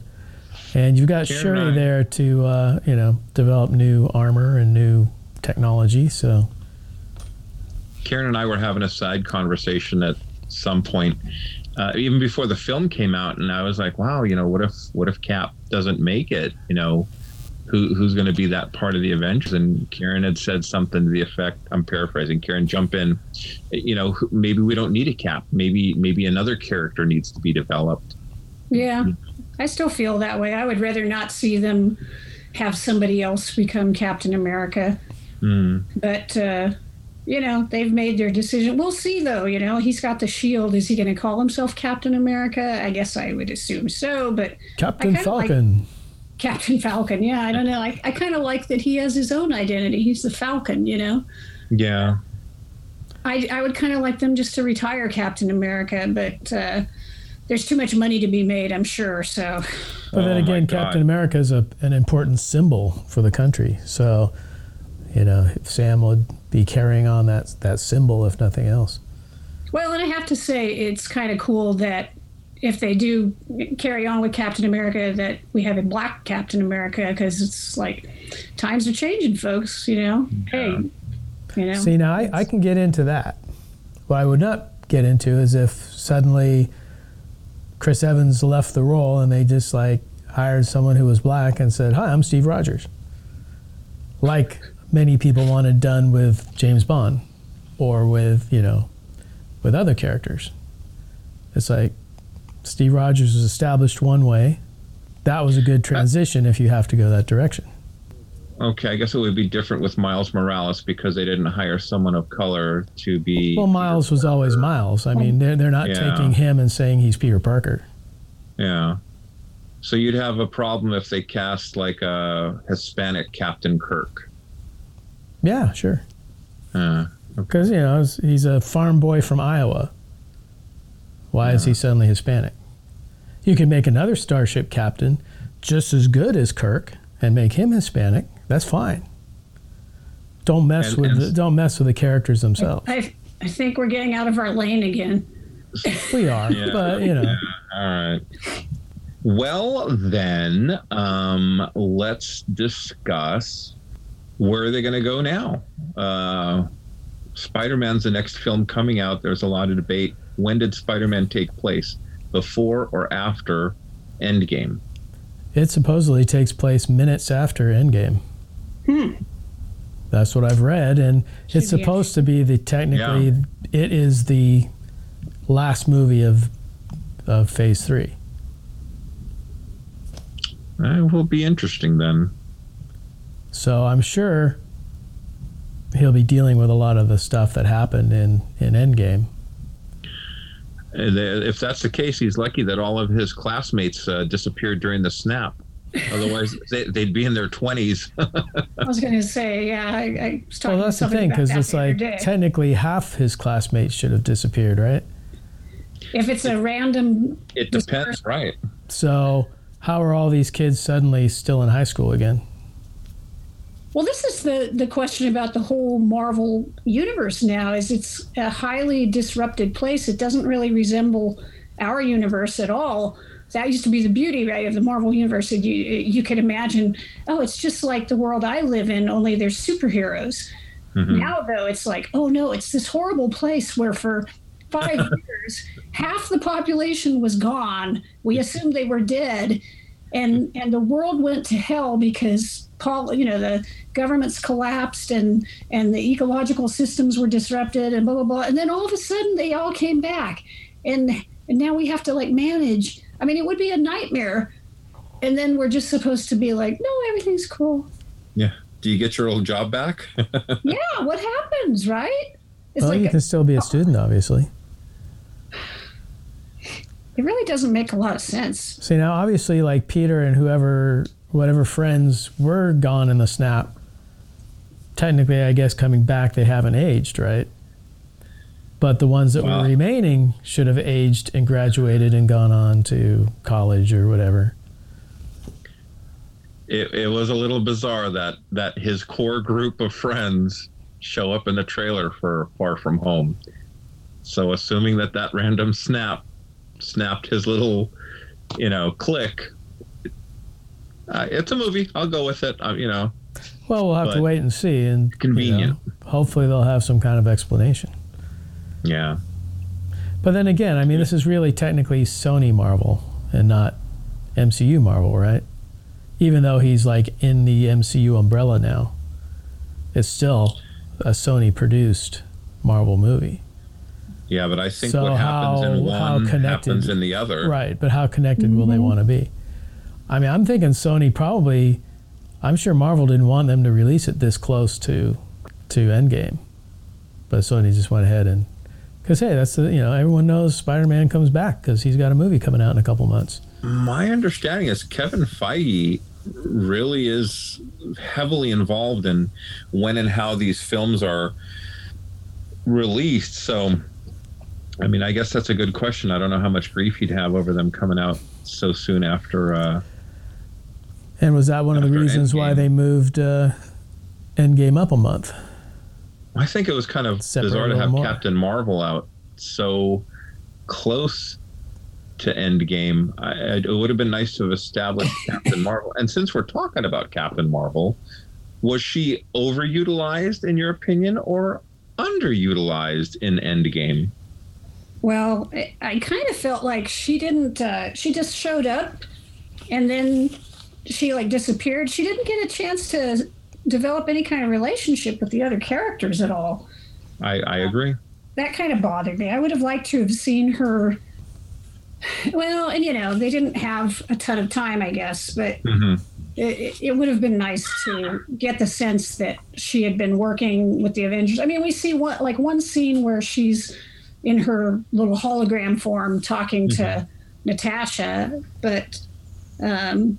And you've got Karen Shuri there to, uh, you know, develop new armor and new technology. So, Karen and I were having a side conversation at some point, uh, even before the film came out, and I was like, "Wow, you know, what if what if Cap doesn't make it? You know, who who's going to be that part of the Avengers?" And Karen had said something to the effect, I'm paraphrasing. Karen, jump in. You know, maybe we don't need a Cap. Maybe maybe another character needs to be developed. Yeah, I still feel that way. I would rather not see them have somebody else become Captain America. But, uh, you know, they've made their decision. We'll see, though. You know, he's got the shield. Is he going to call himself Captain America? I guess I would assume so. But Captain kinda like- Falcon. Captain Falcon, yeah, I don't know. I, I kind of like that he has his own identity. He's the Falcon, you know? Yeah. I, I would kind of like them just to retire Captain America, but uh, there's too much money to be made, I'm sure. So, But then Oh, again, Captain America is a, an important symbol for the country. So, you know, Sam would be carrying on that, that symbol, if nothing else. well, and I have to say, it's kind of cool that if they do carry on with Captain America, that we have a black Captain America because it's like times are changing, folks. You know, hey, you know, See, now I, I can get into that. What I would not get into is if suddenly Chris Evans left the role and they just like hired someone who was black and said, Hi, I'm Steve Rogers. Like many people wanted done with James Bond or with, you know, with other characters. It's like Steve Rogers was established one way. That was a good transition if you have to go that direction. Okay, I guess it would be different with Miles Morales because they didn't hire someone of color to be. Well, Miles was always Miles. I mean, they're, they're not Yeah. taking him and saying he's Peter Parker. Yeah. So you'd have a problem if they cast like a Hispanic Captain Kirk. Yeah, sure. Uh, Because you know he's a farm boy from Iowa. Why is he suddenly Hispanic? You could make another starship captain just as good as Kirk and make him Hispanic. That's fine. Don't mess And- with and- the, don't mess with the characters themselves. I, I think we're getting out of our lane again. We are, Yeah. but you know, all right. Well, then, um, let's discuss where are they going to go now? Uh, Spider Man's the next film coming out. There's a lot of debate. When did Spider Man take place? Before or after Endgame? it supposedly takes place minutes after Endgame. Hmm. That's what I've read, and it's. Should be supposed to be the technically it is the last movie of of Phase Three. That will be interesting then. So I'm sure he'll be dealing with a lot of the stuff that happened in in Endgame. If that's the case, he's lucky that all of his classmates uh, disappeared during the snap. Otherwise, [laughs] they, they'd be in their 20s. [laughs] I was going to say, yeah, I, I was talking Well, that's to the thing because it's like day. technically half his classmates should have disappeared, right? if it's a random, it depends, right? So how are all these kids suddenly still in high school again? well, this is the the question about the whole Marvel universe now. Is it's a highly disrupted place. It doesn't really resemble our universe at all. That used to be the beauty, right, of the Marvel universe. You you could imagine, oh, it's just like the world I live in, only there's superheroes. Mm-hmm. Now, though, it's like, oh no, it's this horrible place where for five [laughs] years half the population was gone. We assumed they were dead, and and the world went to hell because Paul, you know, the governments collapsed and and the ecological systems were disrupted and blah blah blah. And then all of a sudden they all came back, and and now we have to like manage. I mean, it would be a nightmare. And then we're just supposed to be like, no, everything's cool. Yeah. Do you get your old job back? [laughs] yeah, what happens, right? It's well, like you can still be a student, obviously. It really doesn't make a lot of sense. See, now obviously, like Peter and whoever, whatever friends were gone in the snap, technically, I guess coming back, they haven't aged, right? But the ones that Wow. were remaining should have aged and graduated and gone on to college or whatever. it, it was a little bizarre that that his core group of friends show up in the trailer for Far From Home. So assuming that that random snap snapped his little, you know, click. Uh, it's a movie. I'll go with it. Uh, you know, Well, we'll have to wait and see, and you convenient. know, hopefully, they'll have some kind of explanation. yeah. But then again, I mean, this is really technically Sony Marvel and not MCU Marvel, right? Even though he's like in the MCU umbrella now, it's still a Sony produced Marvel movie. Yeah, but I think So what happens in how- how one connected- happens in the other. Right, but how connected will they mm-hmm. want to be? I mean, I'm thinking Sony probably. I'm sure Marvel didn't want them to release it this close to to Endgame, but Sony just went ahead and because hey, that's the you know everyone knows Spider-Man comes back because he's got a movie coming out in a couple months. My understanding is Kevin Feige really is heavily involved in when and how these films are released. So, I mean, I guess that's a good question. I don't know how much grief he'd have over them coming out so soon after. Uh, And was that one of the reasons why they moved uh, Endgame up a month? I think it was kind of Separate bizarre to have more. Captain Marvel out so close to Endgame. I, it would have been nice to have established Captain [laughs] Marvel. And since we're talking about Captain Marvel, was she overutilized in your opinion or underutilized in Endgame? Well, I, kind of felt like she didn't. Uh, she just showed up, and then she like disappeared. She didn't get a chance to develop any kind of relationship with the other characters at all. I, I agree. That kind of bothered me. I would have liked to have seen her. Well, and you know they didn't have a ton of time, I guess, but hmm it, it would have been nice to get the sense that she had been working with the Avengers. I mean, we see what like one scene where she's in her little hologram form talking to Natasha, but um,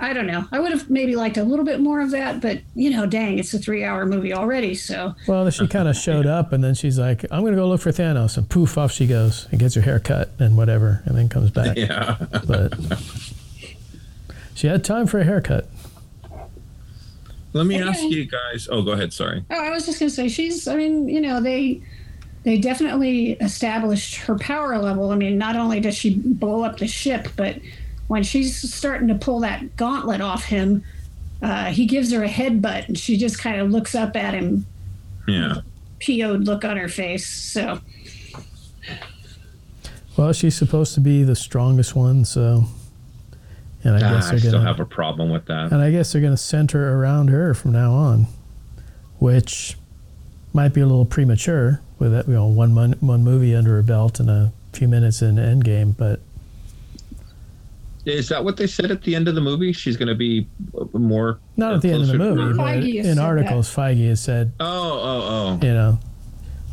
I don't know. I would have maybe liked a little bit more of that, but you know, dang, it's a three-hour movie already. So Well, she kind of showed up, and then she's like, "I'm going to go look for Thanos," and poof, off she goes and gets her hair cut and whatever, and then comes back. Yeah. But she had time for a haircut. Let me ask you guys. Oh, go ahead. Sorry. Oh, I was just gonna say she's. I mean, you know, they they definitely established her power level. I mean, not only does she blow up the ship, but when she's starting to pull that gauntlet off him, uh, he gives her a headbutt, and she just kind of looks up at him, Yeah. PO'd look on her face. So Well, she's supposed to be the strongest one, so. And I Ah, guess they're still gonna, have a problem with that. and I guess they're gonna center around her from now on, which might be a little premature with that, you know, one mon- one movie under her belt and a few minutes in Endgame, but Is that what they said at the end of the movie? She's going to be uh, more. not at the end of the movie. her- But in said articles, Feige has said Oh, oh, oh," you know,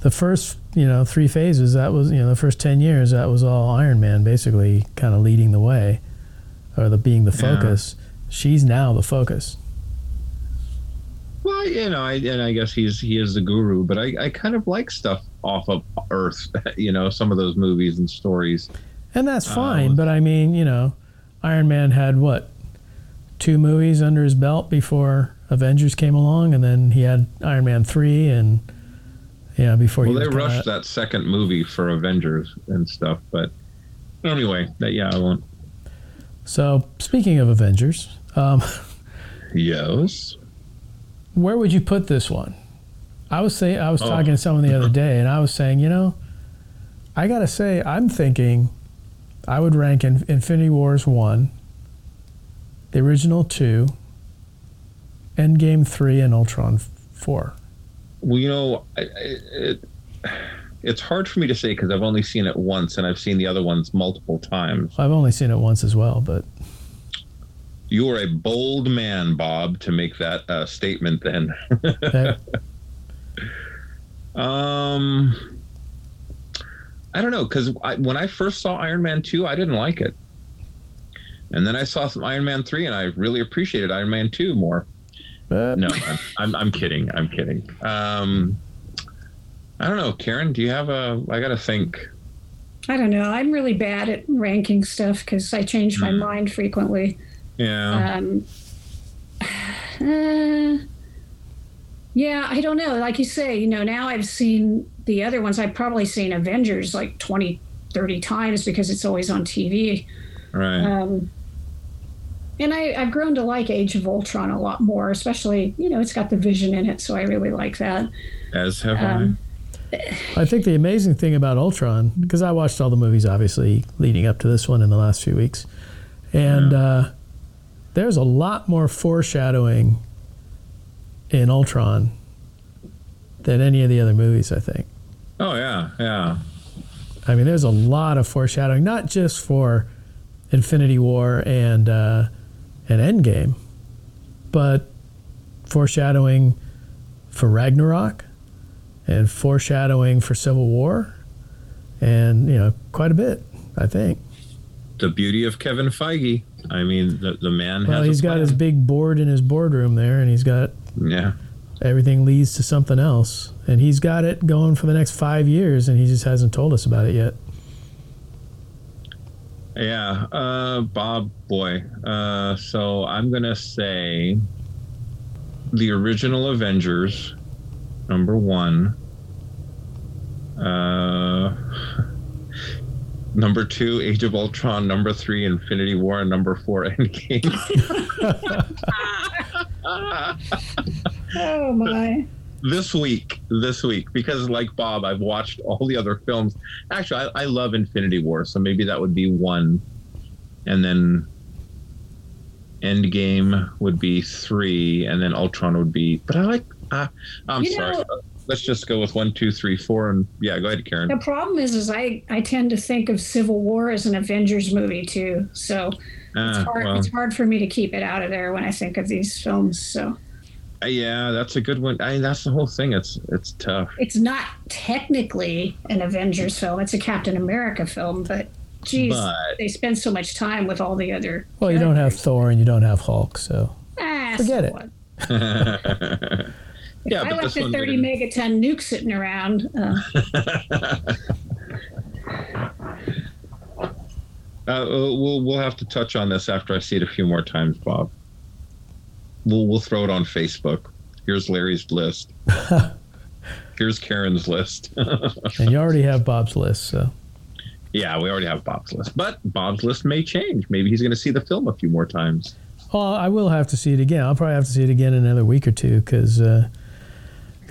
the first, you know, three phases, that was, you know, the first 10 years, that was all Iron Man basically kind of leading the way or the being the Yeah. focus. She's now the focus. Well, you know, I, and I guess he's he is the guru, but I, I kind of like stuff off of Earth. [laughs] You know, some of those movies and stories. And that's Oh. fine, but I mean, you know, Iron Man had what? Two movies under his belt before Avengers came along, and then he had Iron Man 3 and you know, before Well, he they rushed that second movie for Avengers and stuff, but anyway, that yeah, I won't. So, speaking of Avengers, um, [laughs] Yes. Where would you put this one? I was saying I was Oh. talking to someone the other [laughs] day, and I was saying, you know, I gotta say, I'm thinking I would rank in, Infinity Wars one, the original two, Endgame three, and Ultron four. Well, you know, I, I, it, it's hard for me to say because I've only seen it once, and I've seen the other ones multiple times. I've only seen it once as well, but You are a bold man, Bob, to make that uh, statement. Then, that, [laughs] um, I don't know because when I first saw Iron Man two, I didn't like it, and then I saw some Iron Man three, and I really appreciated Iron Man two more. but No, I'm, I'm, I'm kidding. I'm kidding. Um, I don't know, Karen. Do you have a? I gotta think. I don't know. I'm really bad at ranking stuff because I change my mind frequently. Yeah. Um, [sighs] uh, yeah, I don't know. Like you say, you know, now I've seen the other ones. I've probably seen Avengers like 20, 30 times because it's always on TV. right. Um, and I, I've grown to like Age of Ultron a lot more, especially, you know, it's got the vision in it. So I really like that. As have um, I think the amazing thing about Ultron, because I watched all the movies obviously leading up to this one in the last few weeks, and uh, there's a lot more foreshadowing in Ultron than any of the other movies, I think. Oh yeah, yeah. I mean, there's a lot of foreshadowing, not just for Infinity War and uh, and Endgame, but foreshadowing for Ragnarok and foreshadowing for Civil War, and you know, quite a bit, I think. The beauty of Kevin Feige. I mean, the the man Well, has. he's got his big board in his boardroom there, and he's got Yeah. everything leads to something else, and he's got it going for the next five years, and he just hasn't told us about it yet. Yeah. Uh, Bob, boy. Uh, so I'm gonna say the original Avengers, number one. Uh, number two, Age of Ultron. Number three, Infinity War. And number four, [laughs] Endgame. Oh, my. this week, this week, because like Bob, I've watched all the other films. Actually, I, I love Infinity War, so maybe that would be one, and then Endgame would be three, and then Ultron would be. But I like. Uh, I'm You sorry. know- Let's just go with one, two, three, four, and yeah, go ahead, Karen. The problem is, is I, I tend to think of Civil War as an Avengers movie too. So it's Ah, hard, well, it's hard for me to keep it out of there when I think of these films. So uh, yeah, that's a good one. I mean, that's the whole thing. It's it's tough. it's not technically an Avengers film; it's a Captain America film. But geez, But- they spend so much time with all the other. Well, you don't have Thor and you don't have Hulk, so Ah, Forget so it. [laughs] [laughs] what? yeah, I but left this a 30 megaton nuke sitting around. [laughs] Uh, Uh, we'll we'll have to touch on this after I see it a few more times, Bob. We'll we'll throw it on Facebook. Here's Larry's list. [laughs] Here's Karen's list. [laughs] and you already have Bob's list, so yeah, we already have Bob's list, but Bob's list may change. Maybe he's going to see the film a few more times. well, I will have to see it again. I'll probably have to see it again in another week or two because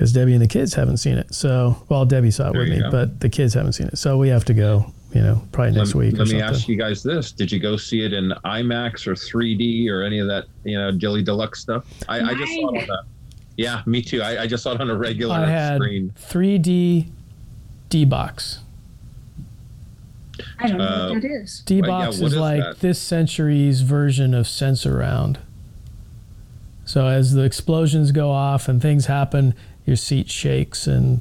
because Debbie and the kids haven't seen it. So, well, Debbie saw it There with me, go. but the kids haven't seen it. So we have to go. You know, probably next let, week. or let me something. ask you guys this: Did you go see it in IMAX or 3D or any of that, you know, Dilly Deluxe stuff? I, I just saw it on a. Yeah, me too. I, I just saw it on a regular I had screen. 3D D box. I don't know Uh, what that is. D Well, yeah, box what is is like that? this century's version of Sensurround. So as the explosions go off and things happen, your seat shakes and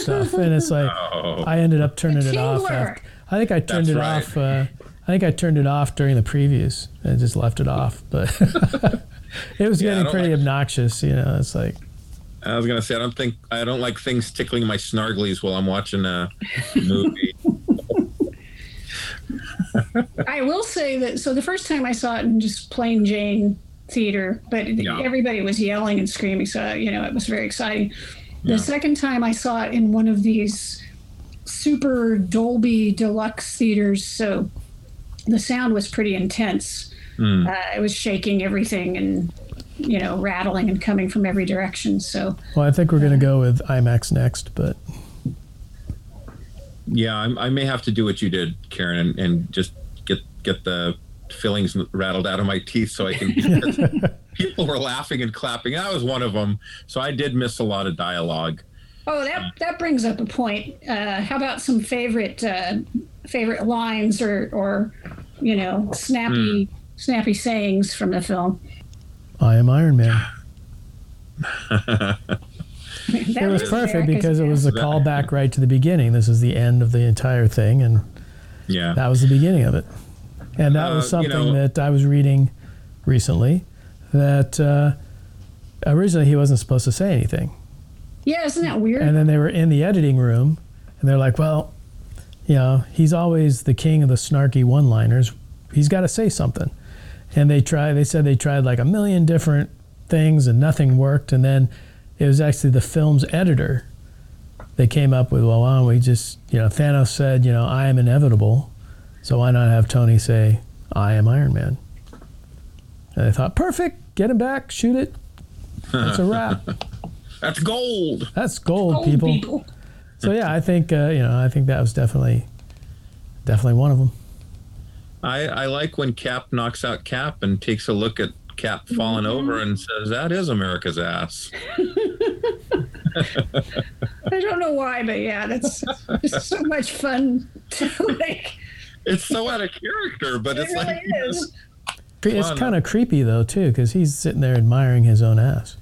stuff, and it's like Oh, I ended up turning it off. After, I think I turned That's it right. off. Uh, I think I turned it off during the previews and just left it off. But [laughs] it was Yeah, getting don't pretty like- obnoxious. You know, it's like I was gonna say I don't think I don't like things tickling my snarglies while I'm watching a movie. [laughs] [laughs] I will say that. So the first time I saw it in just plain Jane theater, but Yeah. everybody was yelling and screaming, so you know it was very exciting. The second time I saw it in one of these super Dolby deluxe theaters, so the sound was pretty intense. Hmm. Uh, it was shaking everything and you know rattling and coming from every direction. So well, I think we're gonna go with IMAX next, but yeah, I'm, I may have to do what you did, Karen, and, and just get get the fillings rattled out of my teeth so I can. [laughs] [laughs] people were laughing and clapping. I was one of them, so I did miss a lot of dialogue. Oh, that that brings up a point. Uh, how about some favorite uh, favorite lines or or you know snappy snappy sayings from the film? I am Iron Man. That [laughs] It was perfect because it was a best. callback right to the beginning. This is the end of the entire thing, and Yeah. that was the beginning of it. And that Uh, was you something know- that I was reading recently. That uh, originally he wasn't supposed to say anything, Yeah, isn't that weird? and then they were in the editing room, and they're like, "Well, you know, he's always the king of the snarky one-liners. He's got to say something." And they tried. They said they tried like a million different things, and nothing worked. And then it was actually the film's editor. They came up with, "Well, why don't we just, you know, Thanos said, you know, I am inevitable, so why not have Tony say, I am Iron Man?" And they thought, "Perfect, get him back, shoot it. That's a wrap. [laughs] That's gold. That's gold, Old people." people. So yeah, I think uh, you know, I think that was definitely, definitely one of them. I, I like when Cap knocks out Cap and takes a look at Cap falling over and says, "That is America's ass." [laughs] [laughs] I don't know why, but yeah, that's just so much fun. To like, It's so out of character, but it it's really like is. It's Fun. kind of creepy though too, because he's sitting there admiring his own ass.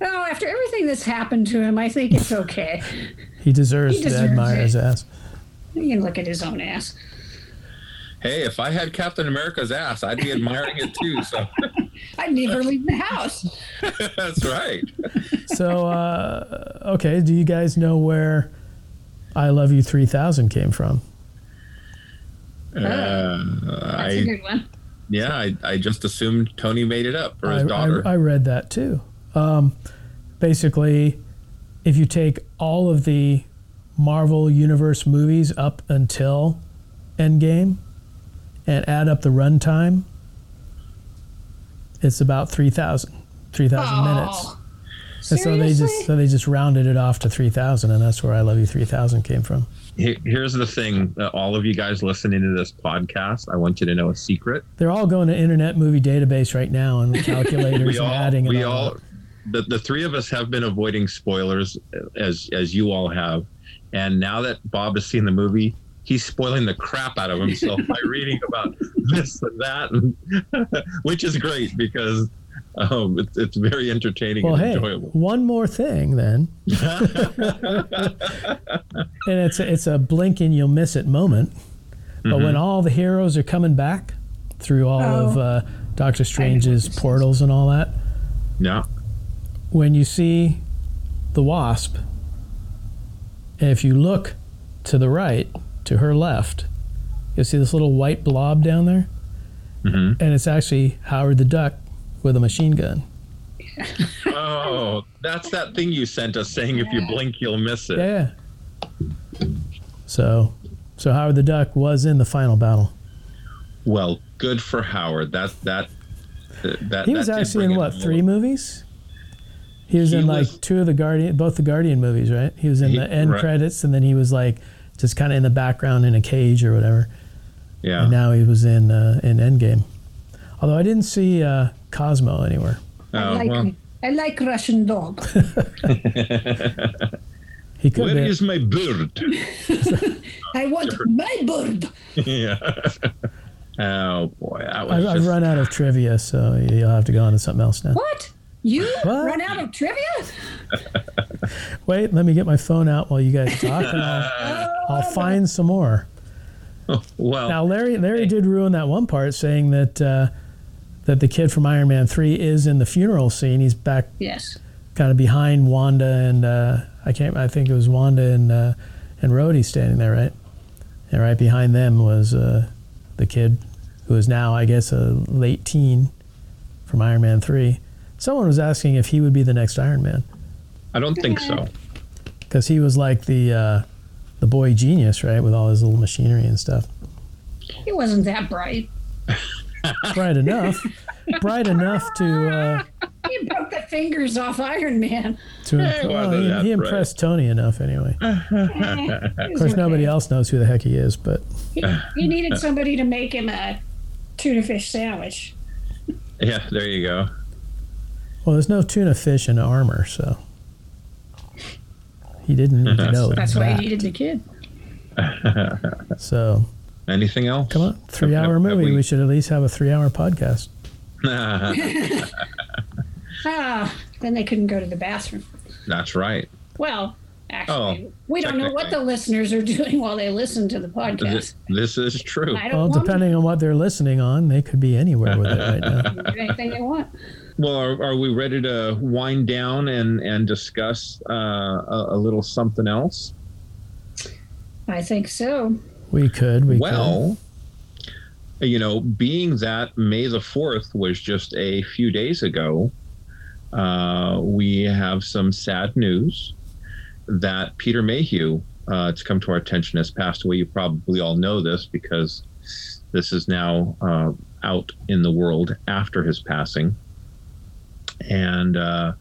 Oh, after everything that's happened to him, I think it's okay. [laughs] He deserves, He to deserves admire it. his ass. He can look at his own ass. hey, if I had Captain America's ass, I'd be admiring it too. So [laughs] I'd never leave the house. [laughs] that's right. So uh, okay, do you guys know where "I Love You 3000" came from? Uh, That's a I good one. yeah, I, I just assumed Tony made it up for his I, daughter. I, I read that too. Um, basically, if you take all of the Marvel Universe movies up until Endgame and add up the runtime, it's about 3,000 3,000 minutes. Oh, And so they just so they just rounded it off to 3,000, and that's where I Love You 3000 came from. Here's the thing, uh, all of you guys listening to this podcast, I want you to know a secret. They're all going to Internet Movie Database right now and [laughs] calculators We and all, adding it we all. all, the, the three of us have been avoiding spoilers as as you all have, and now that Bob has seen the movie, he's spoiling the crap out of himself by [laughs] reading about this and that, and, [laughs] which is great because um, it's, it's very entertaining Well, and hey, enjoyable. one more thing then, [laughs] and it's a, it's a blink and you'll miss it moment. But Mm-hmm. when all the heroes are coming back through all Oh. of uh, Doctor Strange's portals and all that, Yeah, when you see the Wasp, and if you look to the right, to her left, you'll see this little white blob down there, Mhm. and it's actually Howard the Duck with a machine gun. Oh, that's that thing you sent us saying if you blink, you'll miss it. Yeah. So, so Howard the Duck was in the final battle. Well, good for Howard. That that that He was that actually in what three little- movies? He was He in like was- two of the Guardian, both the Guardian movies, right? He was in He- the end right. credits, and then he was like just kind of in the background in a cage or whatever. Yeah. And now he was in uh, in Endgame. Although I didn't see uh, Cosmo anywhere. I Oh, like well. I like Russian dog. [laughs] [laughs] He could Where be. is my bird? [laughs] I want my bird. yeah. Oh boy, that was I've, I've just, run out of trivia, so you'll have to go on to something else now. What? You What? run out of trivia? Wait, let me get my phone out while you guys talk, and I'll, I'll find some more. well. Now, Larry, Larry did ruin that one part, saying that uh, that the kid from Iron Man Three is in the funeral scene. He's back, Yes. kind of behind Wanda, and uh, I can't. I think it was Wanda and uh, and Rhodey standing there, right? And right behind them was uh, the kid who is now, I guess, a late teen from Iron Man Three. Someone was asking if he would be the next Iron Man I don't think so. because he was like the uh, the boy genius, right, with all his little machinery and stuff. He wasn't that bright. [laughs] bright enough, bright enough to uh, he broke the fingers off Iron Man. To, Eh, well, well, he, that's he right. impressed Tony enough anyway. [laughs] Of course, nobody else knows who the heck he is, but He, he needed somebody to make him a tuna fish sandwich. Yeah, there you go. well, there's no tuna fish in armor, so he didn't need to [laughs] know That's why he needed the kid. So Anything else? come on, three Have- hour have movie. we- We should at least have a three hour podcast. [laughs] Ah, then they couldn't go to the bathroom. That's right. Well, actually, Oh, we don't know what the listeners are [laughs] doing while they listen to the podcast. This, this is true. Well, want depending on what they're listening on, they could be anywhere with it right now. [laughs] do anything they want. Well, are, are we ready to wind down and and discuss uh, a, a little something else? I think so. We could. We well, you know, being that May the fourth was just a few days ago, uh, we have some sad news that Peter Mayhew, uh, it's come to our attention, has passed away. You probably all know this because this is now uh, out in the world after his passing. And uh,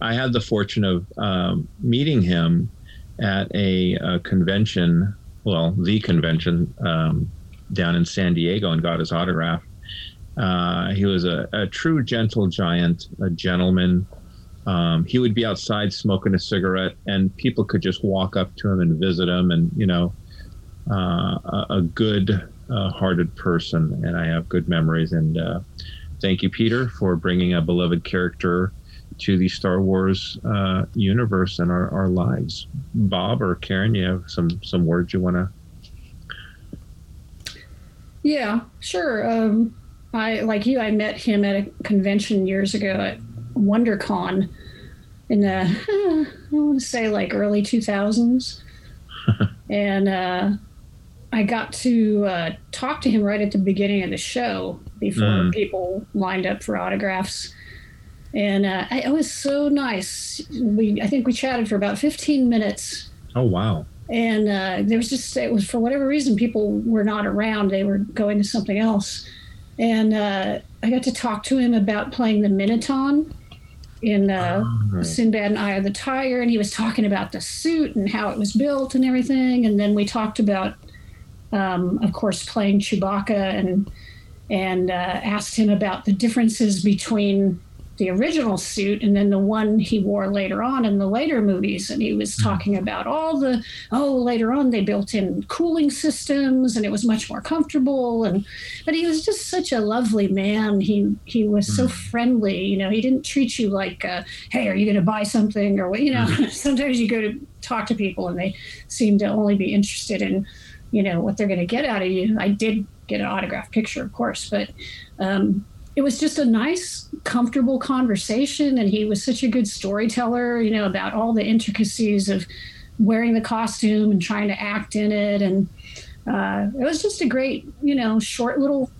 I had the fortune of um, meeting him at a, a convention, well, the convention um, down in San Diego, and got his autograph. Uh, he was a, a true gentle giant, a gentleman. Um, he would be outside smoking a cigarette, and people could just walk up to him and visit him, and you know, uh, a, a good uh, hearted person. And I have good memories. And uh, thank you, Peter, for bringing a beloved character to the Star Wars uh, universe and our, our lives. Bob or Karen, you have some some words you want to? Yeah, sure. Um, I like you. I met him at a convention years ago at WonderCon in the I want to say like early two thousands, [laughs] and uh, I got to uh, talk to him right at the beginning of the show before Mm. people lined up for autographs. And uh, I- it was so nice. We I think we chatted for about fifteen minutes, Oh wow! and uh, there was just it was for whatever reason people were not around. They were going to something else. And uh, i got to talk to him about playing the minoton in uh, sinbad and eye of the tiger. And he was talking about the suit and how it was built and everything. And then we talked about um, of course playing chewbacca and and uh, asked him about the differences between the original suit and then the one he wore later on in the later movies. And he was talking about all the oh later on they built in cooling systems and it was much more comfortable. And but he was just such a lovely man. He he was so friendly. You know he didn't treat you like uh, hey are you going to buy something? Or what you know [laughs] sometimes you go to talk to people and they seem to only be interested in you know what they're going to get out of you. I did get an autograph picture of course but um, it was just a nice, comfortable conversation. And he was such a good storyteller, you know, about all the intricacies of wearing the costume and trying to act in it. And uh, it was just a great, you know, short little,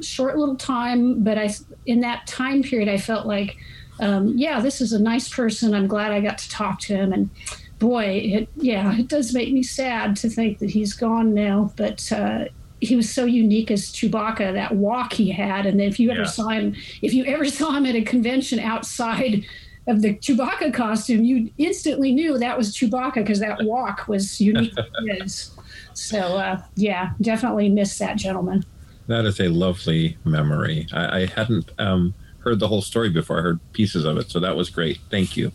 short little time. But I, in that time period, I felt like, um, yeah, this is a nice person. I'm glad I got to talk to him. And boy, it, yeah, it does make me sad to think that he's gone now. But uh, he was so unique as Chewbacca, that walk he had. And if you ever Yeah. saw him, if you ever [laughs] saw him at a convention outside of the Chewbacca costume, you instantly knew that was Chewbacca because that [laughs] walk was unique [laughs] to his. So uh, yeah, definitely miss that gentleman. That is a lovely memory. I, I hadn't um, heard the whole story before. I heard pieces of it, so that was great. Thank you,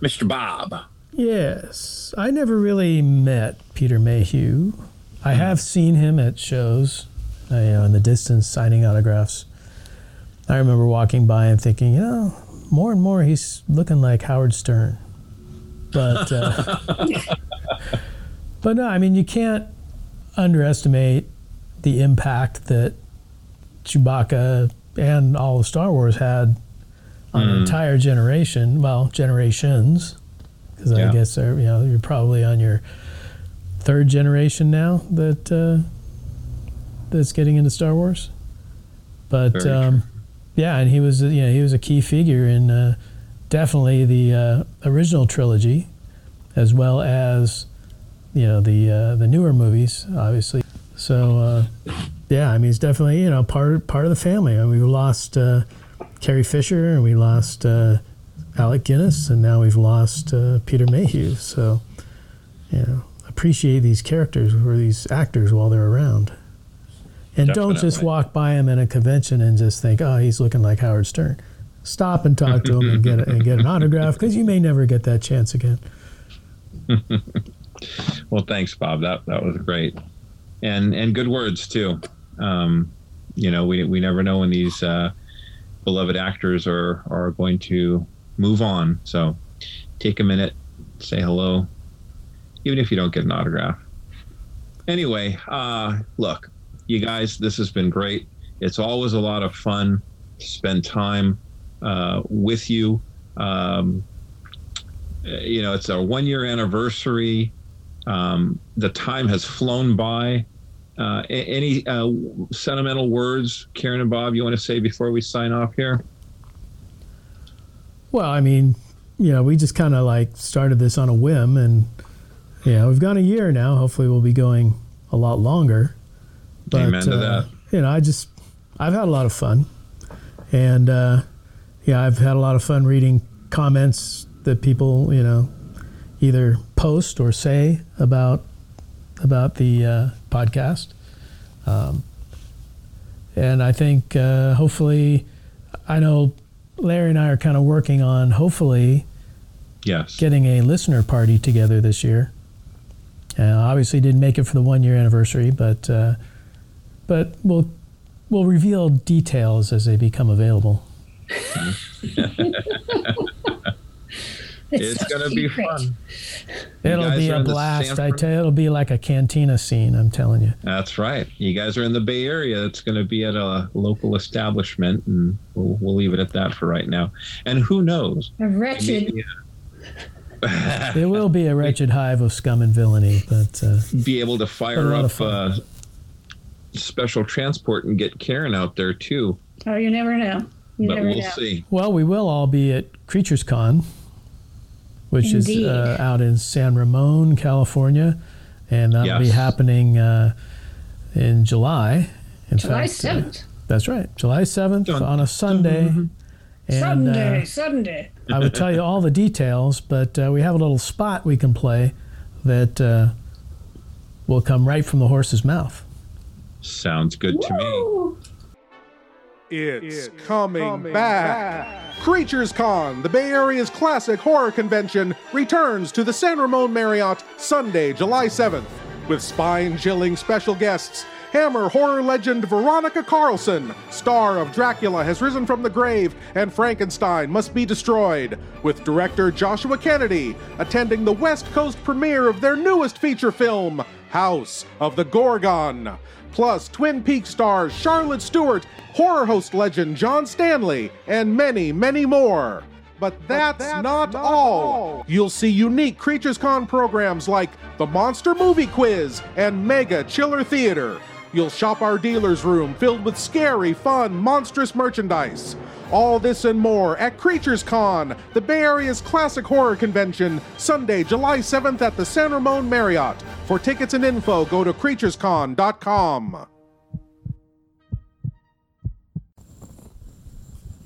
Mr. Bob. Yes, I never really met Peter Mayhew. I have seen him at shows, uh, you know, in the distance signing autographs. I remember walking by and thinking, you know, more and more he's looking like Howard Stern. But, uh, [laughs] but no, I mean, you can't underestimate the impact that Chewbacca and all of Star Wars had on an entire generation. Well, generations because Yeah. I guess you know you're probably on your third generation now that uh, that's getting into Star Wars. But um, yeah, and he was you know he was a key figure in uh, definitely the uh, original trilogy, as well as you know the uh, the newer movies, obviously. So uh, yeah, I mean he's definitely you know part part of the family. I mean, we lost uh, Carrie Fisher, and we lost uh, Alec Guinness, and now we've lost uh, Peter Mayhew. So, you know, appreciate these characters or these actors while they're around. And don't just walk by him in a convention and just think, oh, he's looking like Howard Stern. Stop and talk to him and get, a, and get an autograph because you may never get that chance again. [laughs] Well, thanks, Bob. That that was great, and and good words too. Um, you know, we we never know when these uh, beloved actors are are going to move on. So take a minute, say hello, even if you don't get an autograph. Anyway, uh, look, you guys, this has been great. It's always a lot of fun to spend time uh, with you. Um, you know, it's our one year anniversary. Um, the time has flown by. Uh, any uh, sentimental words, Karen and Bob, you want to say before we sign off here? Well, I mean, you know, we just kind of like started this on a whim, and know, we've gone a year now. Hopefully, we'll be going a lot longer. But Amen to uh, that. you know, I just I've had a lot of fun, and uh, yeah, I've had a lot of fun reading comments that people you know either post or say about about the uh, podcast. Um, and I think uh, hopefully, I know Larry and I are kind of working on hopefully Yes. getting a listener party together this year. Uh, obviously, didn't make it for the one year anniversary, but uh, but we'll we'll reveal details as they become available. It's so going to be fun. It'll be a blast. I tell you, it'll be like a cantina scene. I'm telling you. That's right. You guys are in the Bay Area. It's going to be at a local establishment, and we'll, we'll leave it at that for right now. And who knows? A wretched. Maybe, [laughs] It will be a wretched hive of scum and villainy, but uh, be able to fire lot up fun. uh, special transport and get Karen out there too. Oh, you never know. You but never we'll know. see. Well, we will all be at Creatures Con, which Indeed. is uh, out in San Ramon, California, and that'll be happening uh, in July. In July fact, uh, 7th. that's right, July 7th on a Sunday. And, Sunday, uh, Sunday. I would tell you all the details, but uh, we have a little spot we can play that uh, will come right from the horse's mouth. Sounds good to me. Woo! It's, coming, back. Creatures Con, the Bay Area's classic horror convention, returns to the San Ramon Marriott Sunday, July 7th, with spine chilling special guests. Hammer horror legend Veronica Carlson, star of Dracula, has risen from the grave and Frankenstein must be destroyed, with director Joshua Kennedy attending the West Coast premiere of their newest feature film, House of the Gorgon. Plus, Twin Peaks stars Charlotte Stewart, horror host legend John Stanley, and many, many more. But that's, not, all. You'll see unique Creatures Con programs like the Monster Movie Quiz and Mega Chiller Theater. You'll shop our dealer's room filled with scary, fun, monstrous merchandise. All this and more at Creatures Con, the Bay Area's classic horror convention, Sunday, July 7th at the San Ramon Marriott. For tickets and info, go to creaturescon.com.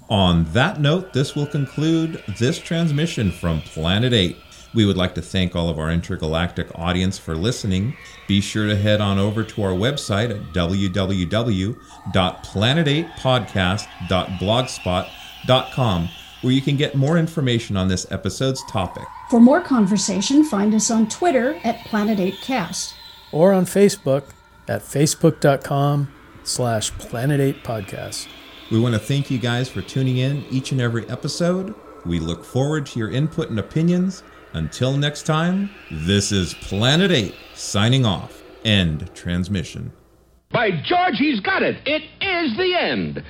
On that note, this will conclude this transmission from Planet 8. We would like to thank all of our intergalactic audience for listening. Be sure to head on over to our website at www.planet8podcast.blogspot.com where you can get more information on this episode's topic. For more conversation, find us on Twitter at Planet 8 Cast. Or on Facebook at facebook.com slash planet 8 podcast. We want to thank you guys for tuning in each and every episode. We look forward to your input and opinions. Until next time, this is Planet 8 signing off. End transmission. By George, he's got it. It is the end.